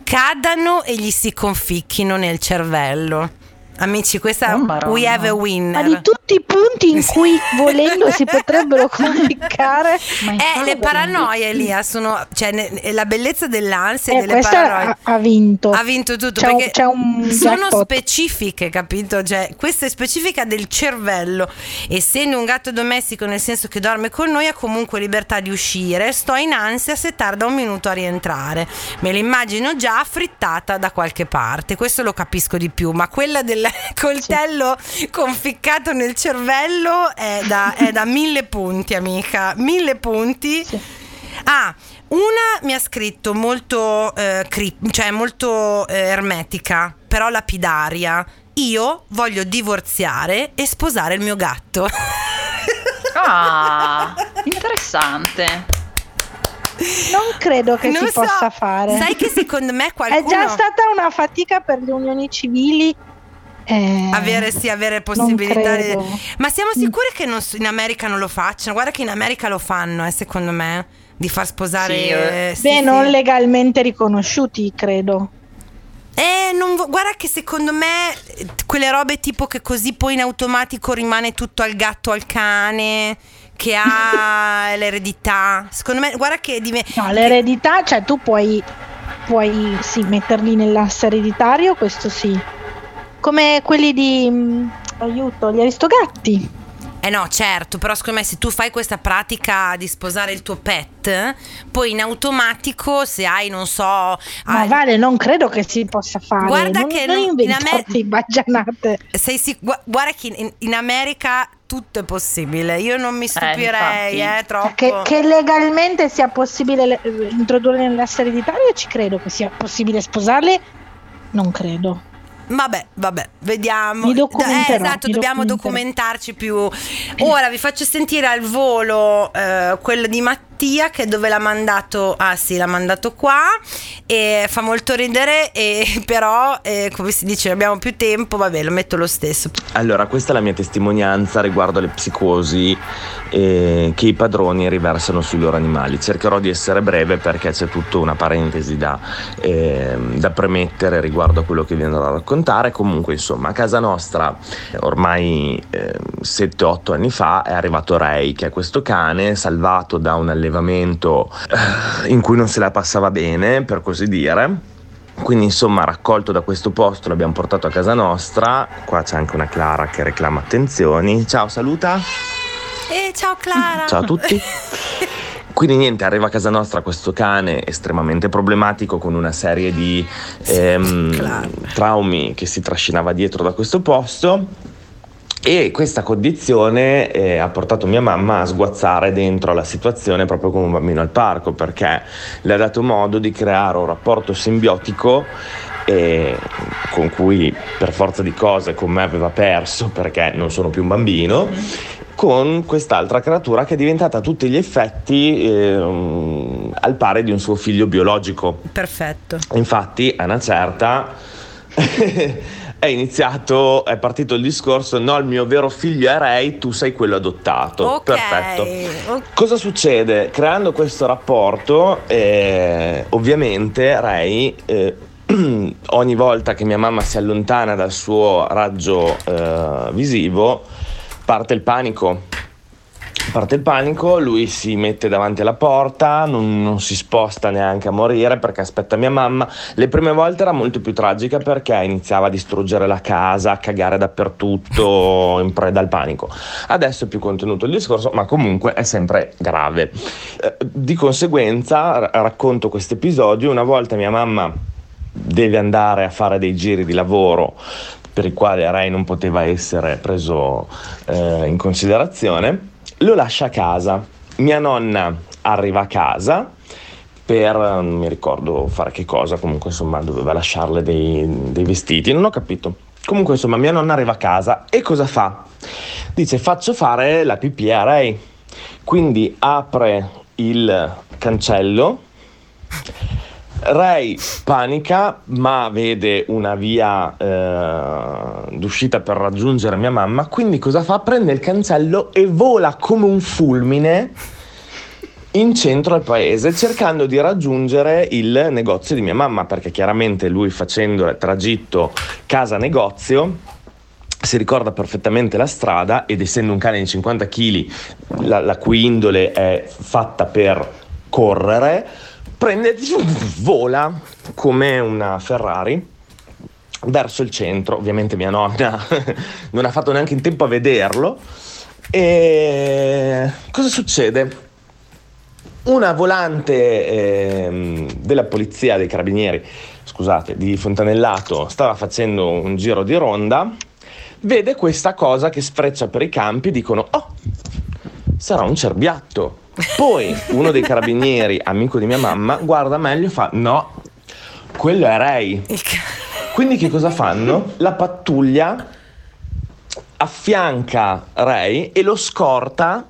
Speaker 1: cadano e gli si conficchino nel cervello. Amici, questa oh, we have a winner.
Speaker 3: Ma di tutti i punti in cui volendo si potrebbero conficcare.
Speaker 1: Eh, le paranoie, Elia, sono cioè ne, la bellezza dell'ansia e eh, delle paranoie.
Speaker 3: Ha, ha, vinto.
Speaker 1: Ha vinto tutto c'è perché un, un sono jackpot. specifiche, capito? Cioè, questa è specifica del cervello. Essendo un gatto domestico, nel senso che dorme con noi, ha comunque libertà di uscire. Sto in ansia se tarda un minuto a rientrare. Me l'immagino già frittata da qualche parte. Questo lo capisco di più, ma quella del coltello sì. conficcato nel cervello è da, è da, mille punti, amica. Mille punti. Sì. Ah, una mi ha scritto molto, eh, cri- cioè molto eh, ermetica, però lapidaria. Io voglio divorziare e sposare il mio gatto.
Speaker 2: Ah, interessante.
Speaker 3: Non credo che non si so. possa fare.
Speaker 1: Sai che secondo me qualcuno...
Speaker 3: È già stata una fatica per le unioni civili
Speaker 1: eh, avere, sì, avere possibilità. Di... Ma siamo sicuri che non, in America non lo facciano? Guarda che in America lo fanno, eh, secondo me, di far sposare. Sì,
Speaker 3: eh, sì, beh, non legalmente riconosciuti, credo.
Speaker 1: Eh, non, guarda che secondo me quelle robe tipo che così poi in automatico rimane tutto al gatto, al cane, che ha l'eredità. Secondo me, guarda che...
Speaker 3: Div- no, l'eredità, cioè tu puoi puoi sì, metterli nell'asse ereditario, questo sì. Come quelli di mm, aiuto, gli aristogatti.
Speaker 1: Eh no, certo, però secondo me se tu fai questa pratica di sposare il tuo pet, poi in automatico se hai, non so... Ma
Speaker 3: hai... vale, non credo che si possa fare. Guarda non, che non, non in Amer-
Speaker 1: sei sic- guarda che in, in America tutto è possibile. Io non mi eh, stupirei, eh, eh troppo.
Speaker 3: Che, che, legalmente sia possibile le, introdurre nell'essere ereditario, ci credo che sia possibile sposarli. Non credo.
Speaker 1: Vabbè, vabbè, vediamo. Eh, esatto, dobbiamo documentarci più. Ora vi faccio sentire al volo eh, quello di Matteo Mattia che dove l'ha mandato, ah sì l'ha mandato qua e fa molto ridere e però eh, come si dice abbiamo più tempo, vabbè lo metto lo stesso.
Speaker 5: Allora questa è la mia testimonianza riguardo alle psicosi eh, che i padroni riversano sui loro animali. Cercherò di essere breve perché c'è tutta una parentesi da, eh, da premettere riguardo a quello che viene da raccontare. Comunque insomma a casa nostra ormai 7-8 anni fa è arrivato Ray che è questo cane salvato da un allevamento allevamento eh, in cui non se la passava bene, per così dire. Quindi insomma raccolto da questo posto l'abbiamo portato a casa nostra. Qua c'è anche una Clara che reclama attenzioni. Ciao, saluta.
Speaker 1: Eh, ciao Clara.
Speaker 5: Ciao a tutti. Quindi niente, arriva a casa nostra questo cane estremamente problematico con una serie di ehm, traumi che si trascinava dietro da questo posto e questa condizione eh, ha portato mia mamma a sguazzare dentro la situazione proprio come un bambino al parco perché le ha dato modo di creare un rapporto simbiotico eh, con cui per forza di cose con me aveva perso perché non sono più un bambino con quest'altra creatura che è diventata a tutti gli effetti eh, al pari di un suo figlio biologico.
Speaker 1: Perfetto.
Speaker 5: Infatti a una certa è iniziato, è partito il discorso, no, il mio vero figlio è Ray, tu sei quello adottato.
Speaker 1: Okay.
Speaker 5: Perfetto. Okay. Cosa succede? Creando questo rapporto, eh, ovviamente Ray... Eh, ogni volta che mia mamma si allontana dal suo raggio eh, visivo parte il panico parte il panico, lui si mette davanti alla porta, non, non, si sposta neanche a morire perché aspetta mia mamma. Le prime volte era molto più tragica perché iniziava a distruggere la casa, a cagare dappertutto in preda al panico. Adesso è più contenuto il discorso, ma comunque è sempre grave. Eh, di conseguenza r- racconto questo episodio, una volta mia mamma deve andare a fare dei giri di lavoro per i quali Ray non poteva essere preso eh, in considerazione lo lascia a casa. Mia nonna arriva a casa per, non mi ricordo fare che cosa, comunque insomma doveva lasciarle dei, dei vestiti, non ho capito. Comunque insomma mia nonna arriva a casa e cosa fa? Dice faccio fare la pipì a Ray. Quindi apre il cancello Ray panica, ma vede una via eh, d'uscita per raggiungere mia mamma. Quindi cosa fa? Prende il cancello e vola come un fulmine in centro al paese cercando di raggiungere il negozio di mia mamma perché chiaramente lui facendo il tragitto casa negozio si ricorda perfettamente la strada ed essendo un cane di 50 kg la, la cui indole è fatta per correre prende, vola come una Ferrari verso il centro. Ovviamente mia nonna non ha fatto neanche in tempo a vederlo. E cosa succede? Una volante eh, della polizia, dei carabinieri, scusate, di Fontanellato, stava facendo un giro di ronda, vede questa cosa che sfreccia per i campi dicono, oh, sarà un cerbiatto. Poi uno dei carabinieri, amico di mia mamma, guarda meglio e fa: No, quello è Ray. Quindi che cosa fanno? La pattuglia affianca Ray e lo scorta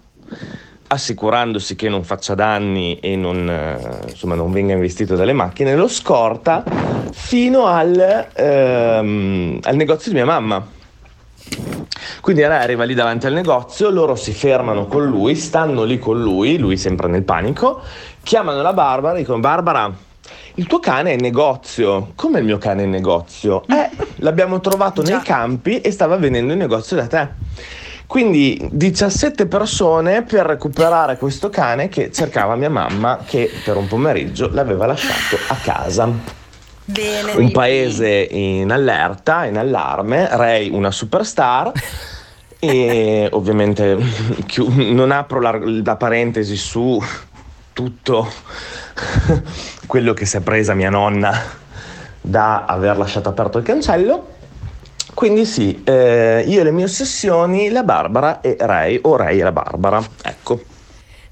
Speaker 5: assicurandosi che non faccia danni e non, eh, insomma, non venga investito dalle macchine, lo scorta fino al, ehm, al negozio di mia mamma. Quindi Re arriva lì davanti al negozio, loro si fermano con lui, stanno lì con lui, lui sempre nel panico, chiamano la Barbara e dicono Barbara, il tuo cane è in negozio. Come il mio cane è in negozio? Eh, l'abbiamo trovato nei campi e stava venendo in negozio da te. Quindi 17 persone per recuperare questo cane che cercava mia mamma che per un pomeriggio l'aveva lasciato a casa.
Speaker 1: Bene.
Speaker 5: Un paese in allerta, in allarme, Ray una superstar. e ovviamente non apro la, la parentesi su tutto quello che si è presa mia nonna da aver lasciato aperto il cancello. Quindi sì, eh, io e le mie ossessioni, la Barbara e Ray, o Ray e la Barbara, ecco.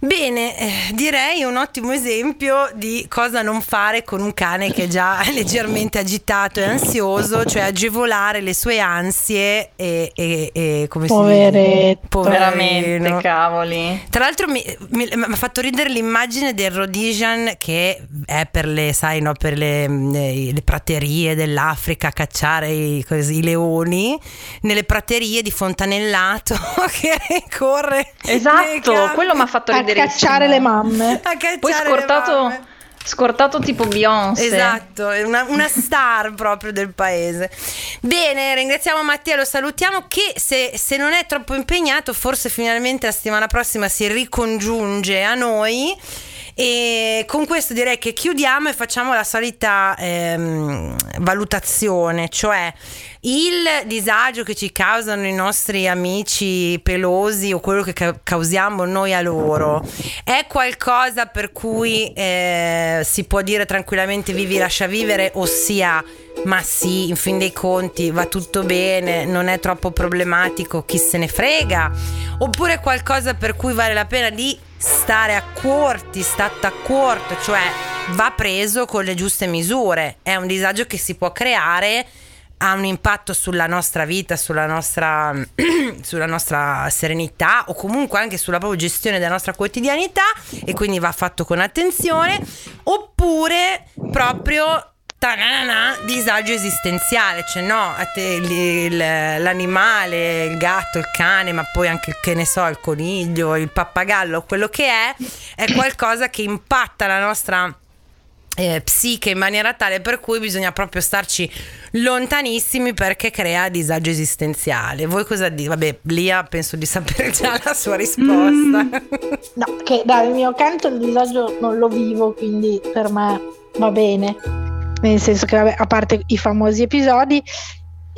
Speaker 1: Bene, eh, direi un ottimo esempio di cosa non fare con un cane che è già leggermente agitato e ansioso, cioè agevolare le sue ansie e, e, e come
Speaker 3: Poveretto.
Speaker 2: si dice? Veramente, cavoli.
Speaker 1: Tra l'altro mi, mi, mi, ha fatto ridere l'immagine del Rhodesian che è per le, sai, no, per le, le, le praterie dell'Africa a cacciare i, così, i, leoni, nelle praterie di Fontanellato che corre.
Speaker 2: Esatto, quello mi ha fatto ridere
Speaker 3: cacciare le mamme.
Speaker 1: A cacciare
Speaker 2: Poi scortato, scortato tipo Beyoncé.
Speaker 1: Esatto, una, una star proprio del paese. Bene, ringraziamo Mattia, lo salutiamo che se, se, non è troppo impegnato forse finalmente la settimana prossima si ricongiunge a noi. E con questo direi che chiudiamo e facciamo la solita ehm, valutazione, cioè il disagio che ci causano i nostri amici pelosi o quello che ca- causiamo noi a loro è qualcosa per cui eh, si può dire tranquillamente vivi lascia vivere ossia ma sì in fin dei conti va tutto bene non è troppo problematico chi se ne frega? Oppure qualcosa per cui vale la pena di stare a corti stata a corto cioè va preso con le giuste misure. È un disagio che si può creare ha un impatto sulla nostra vita, sulla nostra, sulla nostra serenità o comunque anche sulla propria gestione della nostra quotidianità e quindi va fatto con attenzione, oppure proprio tanana, disagio esistenziale, cioè no, il, l'animale, il gatto, il cane, ma poi anche che ne so, il coniglio, il pappagallo, quello che è, è qualcosa che impatta la nostra eh, psiche in maniera tale per cui bisogna proprio starci lontanissimi perché crea disagio esistenziale. Voi cosa dite? Vabbè, Lia penso di sapere già la sua risposta. Mm,
Speaker 3: no, che dal mio canto il disagio non lo vivo, quindi per me va bene. Nel senso che vabbè, a parte i famosi episodi,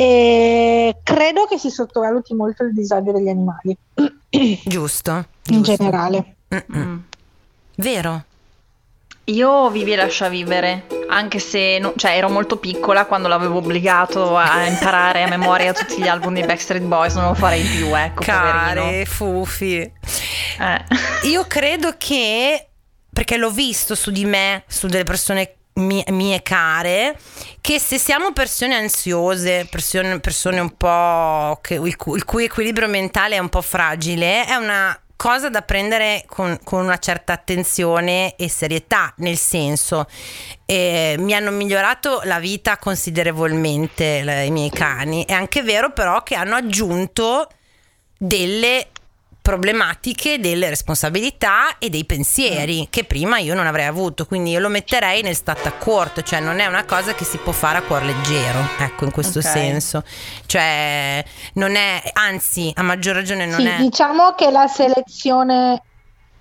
Speaker 3: e credo che si sottovaluti molto il disagio degli animali.
Speaker 1: Giusto.
Speaker 3: In giusto. generale.
Speaker 1: Mm. Vero.
Speaker 2: Io vivi e lascia vivere, anche se no, cioè, ero molto piccola quando l'avevo obbligato a imparare a memoria tutti gli album dei Backstreet Boys, non lo farei più, ecco.
Speaker 1: Care,
Speaker 2: poverino.
Speaker 1: fufi.
Speaker 2: Eh.
Speaker 1: Io credo che, perché l'ho visto su di me, su delle persone mie, mie care, che se siamo persone ansiose, persone, persone un po' che, il, cui, il cui equilibrio mentale è un po' fragile, è una cosa da prendere con, con, una certa attenzione e serietà, nel senso eh, mi hanno migliorato la vita considerevolmente le, i miei cani. È anche vero però che hanno aggiunto delle problematiche delle responsabilità e dei pensieri che prima io non avrei avuto quindi io lo metterei nel stato a corto cioè non è una cosa che si può fare a cuor leggero ecco in questo okay. senso. Cioè non è anzi a maggior ragione non
Speaker 3: sì,
Speaker 1: è
Speaker 3: diciamo che la selezione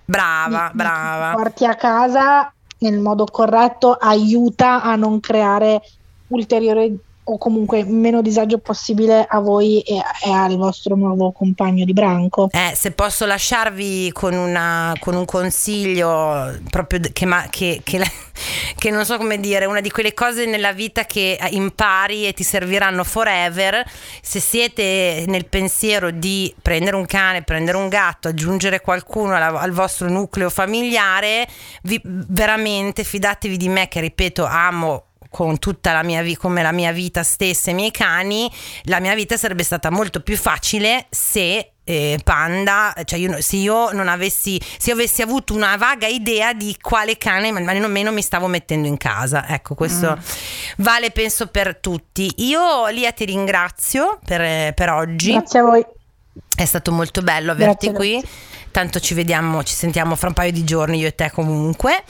Speaker 1: brava di, brava.
Speaker 3: porti a casa nel modo corretto aiuta a non creare ulteriori o comunque meno disagio possibile a voi e, e, al vostro nuovo compagno di branco.
Speaker 1: Eh, se posso lasciarvi con, una, con un consiglio proprio che, ma, che, che, che, non so come dire, una di quelle cose nella vita che impari e ti serviranno forever, se siete nel pensiero di prendere un cane, prendere un gatto, aggiungere qualcuno al, al vostro nucleo familiare, vi, veramente fidatevi di me che ripeto amo con tutta la mia vita, come la mia vita stessa e i miei cani, la mia vita sarebbe stata molto più facile se eh, Panda, cioè io, se io non avessi, se io avessi avuto una vaga idea di quale cane meno meno mi stavo mettendo in casa. Ecco, questo mm. vale penso per tutti. Io Lia ti ringrazio per, per oggi.
Speaker 3: Grazie a voi.
Speaker 1: È stato molto bello averti grazie, qui.
Speaker 3: Grazie
Speaker 1: tanto ci vediamo, ci sentiamo fra un paio di giorni io e te comunque.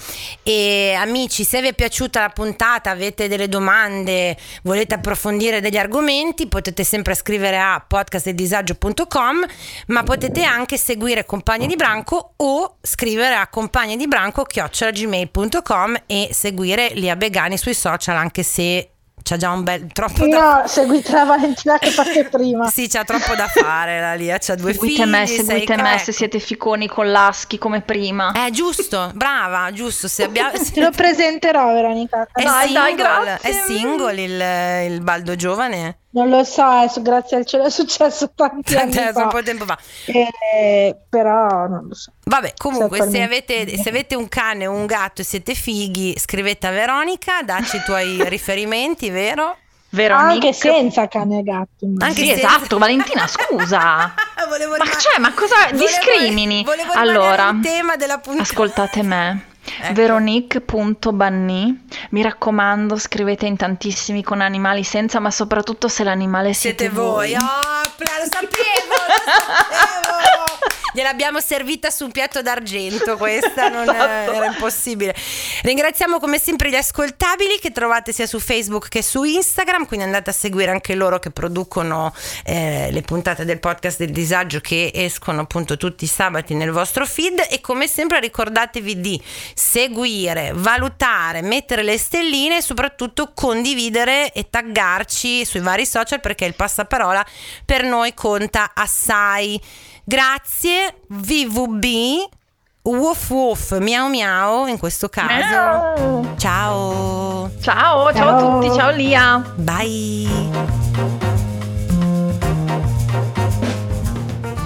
Speaker 1: E amici, se vi è piaciuta la puntata, avete delle domande, volete approfondire degli argomenti, potete sempre scrivere a podcastedisagio.com, ma potete anche seguire Compagni di Branco o scrivere a compagni di branco chiocciolagmail.com e seguire Lia Begani sui social anche se c'ha già un bel troppo
Speaker 3: no, da... seguite la Valentina che fate prima.
Speaker 1: sì, c'ha troppo da fare la Lia, c'ha due
Speaker 2: seguite
Speaker 1: figli.
Speaker 2: Me, seguite me se siete ficoni con l'aschi come prima.
Speaker 1: Eh, giusto, brava, giusto. Se abbiamo...
Speaker 3: Te lo presenterò, Veronica.
Speaker 1: È
Speaker 3: dai,
Speaker 1: single, dai, grazie. È single il, il baldo giovane?
Speaker 3: Non lo so, adesso, grazie al cielo è successo tanti anni fa.
Speaker 1: un po' di tempo fa.
Speaker 3: Eh, però non lo so.
Speaker 1: Vabbè, comunque se avete, se avete, un cane o un gatto e siete fighi, scrivete a Veronica, dacci i tuoi riferimenti, vero?
Speaker 3: Veronica. Anche senza cane e gatti.
Speaker 2: Anche sì, senza... esatto, Valentina, scusa. ma, cioè, ma cosa volevo, discrimini?
Speaker 1: Volevo
Speaker 2: allora,
Speaker 1: tema della puntata.
Speaker 2: ascoltate me. Ecco. Veronique.banni mi raccomando scrivete in tantissimi con animali senza ma soprattutto se l'animale siete,
Speaker 1: siete voi, voi. Oh, lo sapevo, lo sapevo gliel'abbiamo servita su un piatto d'argento questa non esatto. era impossibile. Ringraziamo come sempre gli ascoltabili che trovate sia su Facebook che su Instagram quindi andate a seguire anche loro che producono eh, le puntate del podcast del disagio che escono appunto tutti i sabati nel vostro feed. E come sempre ricordatevi di seguire valutare mettere le stelline e soprattutto condividere e taggarci sui vari social perché il passaparola per noi conta assai Grazie VVB Woof woof, miau miau in questo caso. Miau. Ciao.
Speaker 2: Ciao, ciao. Ciao a tutti, ciao Lia.
Speaker 1: Bye.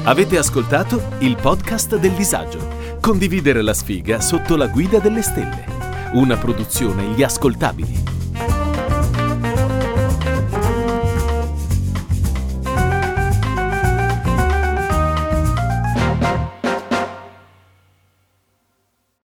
Speaker 4: Avete ascoltato il podcast del disagio. Condividere la sfiga sotto la guida delle stelle. Una produzione Gli Ascoltabili.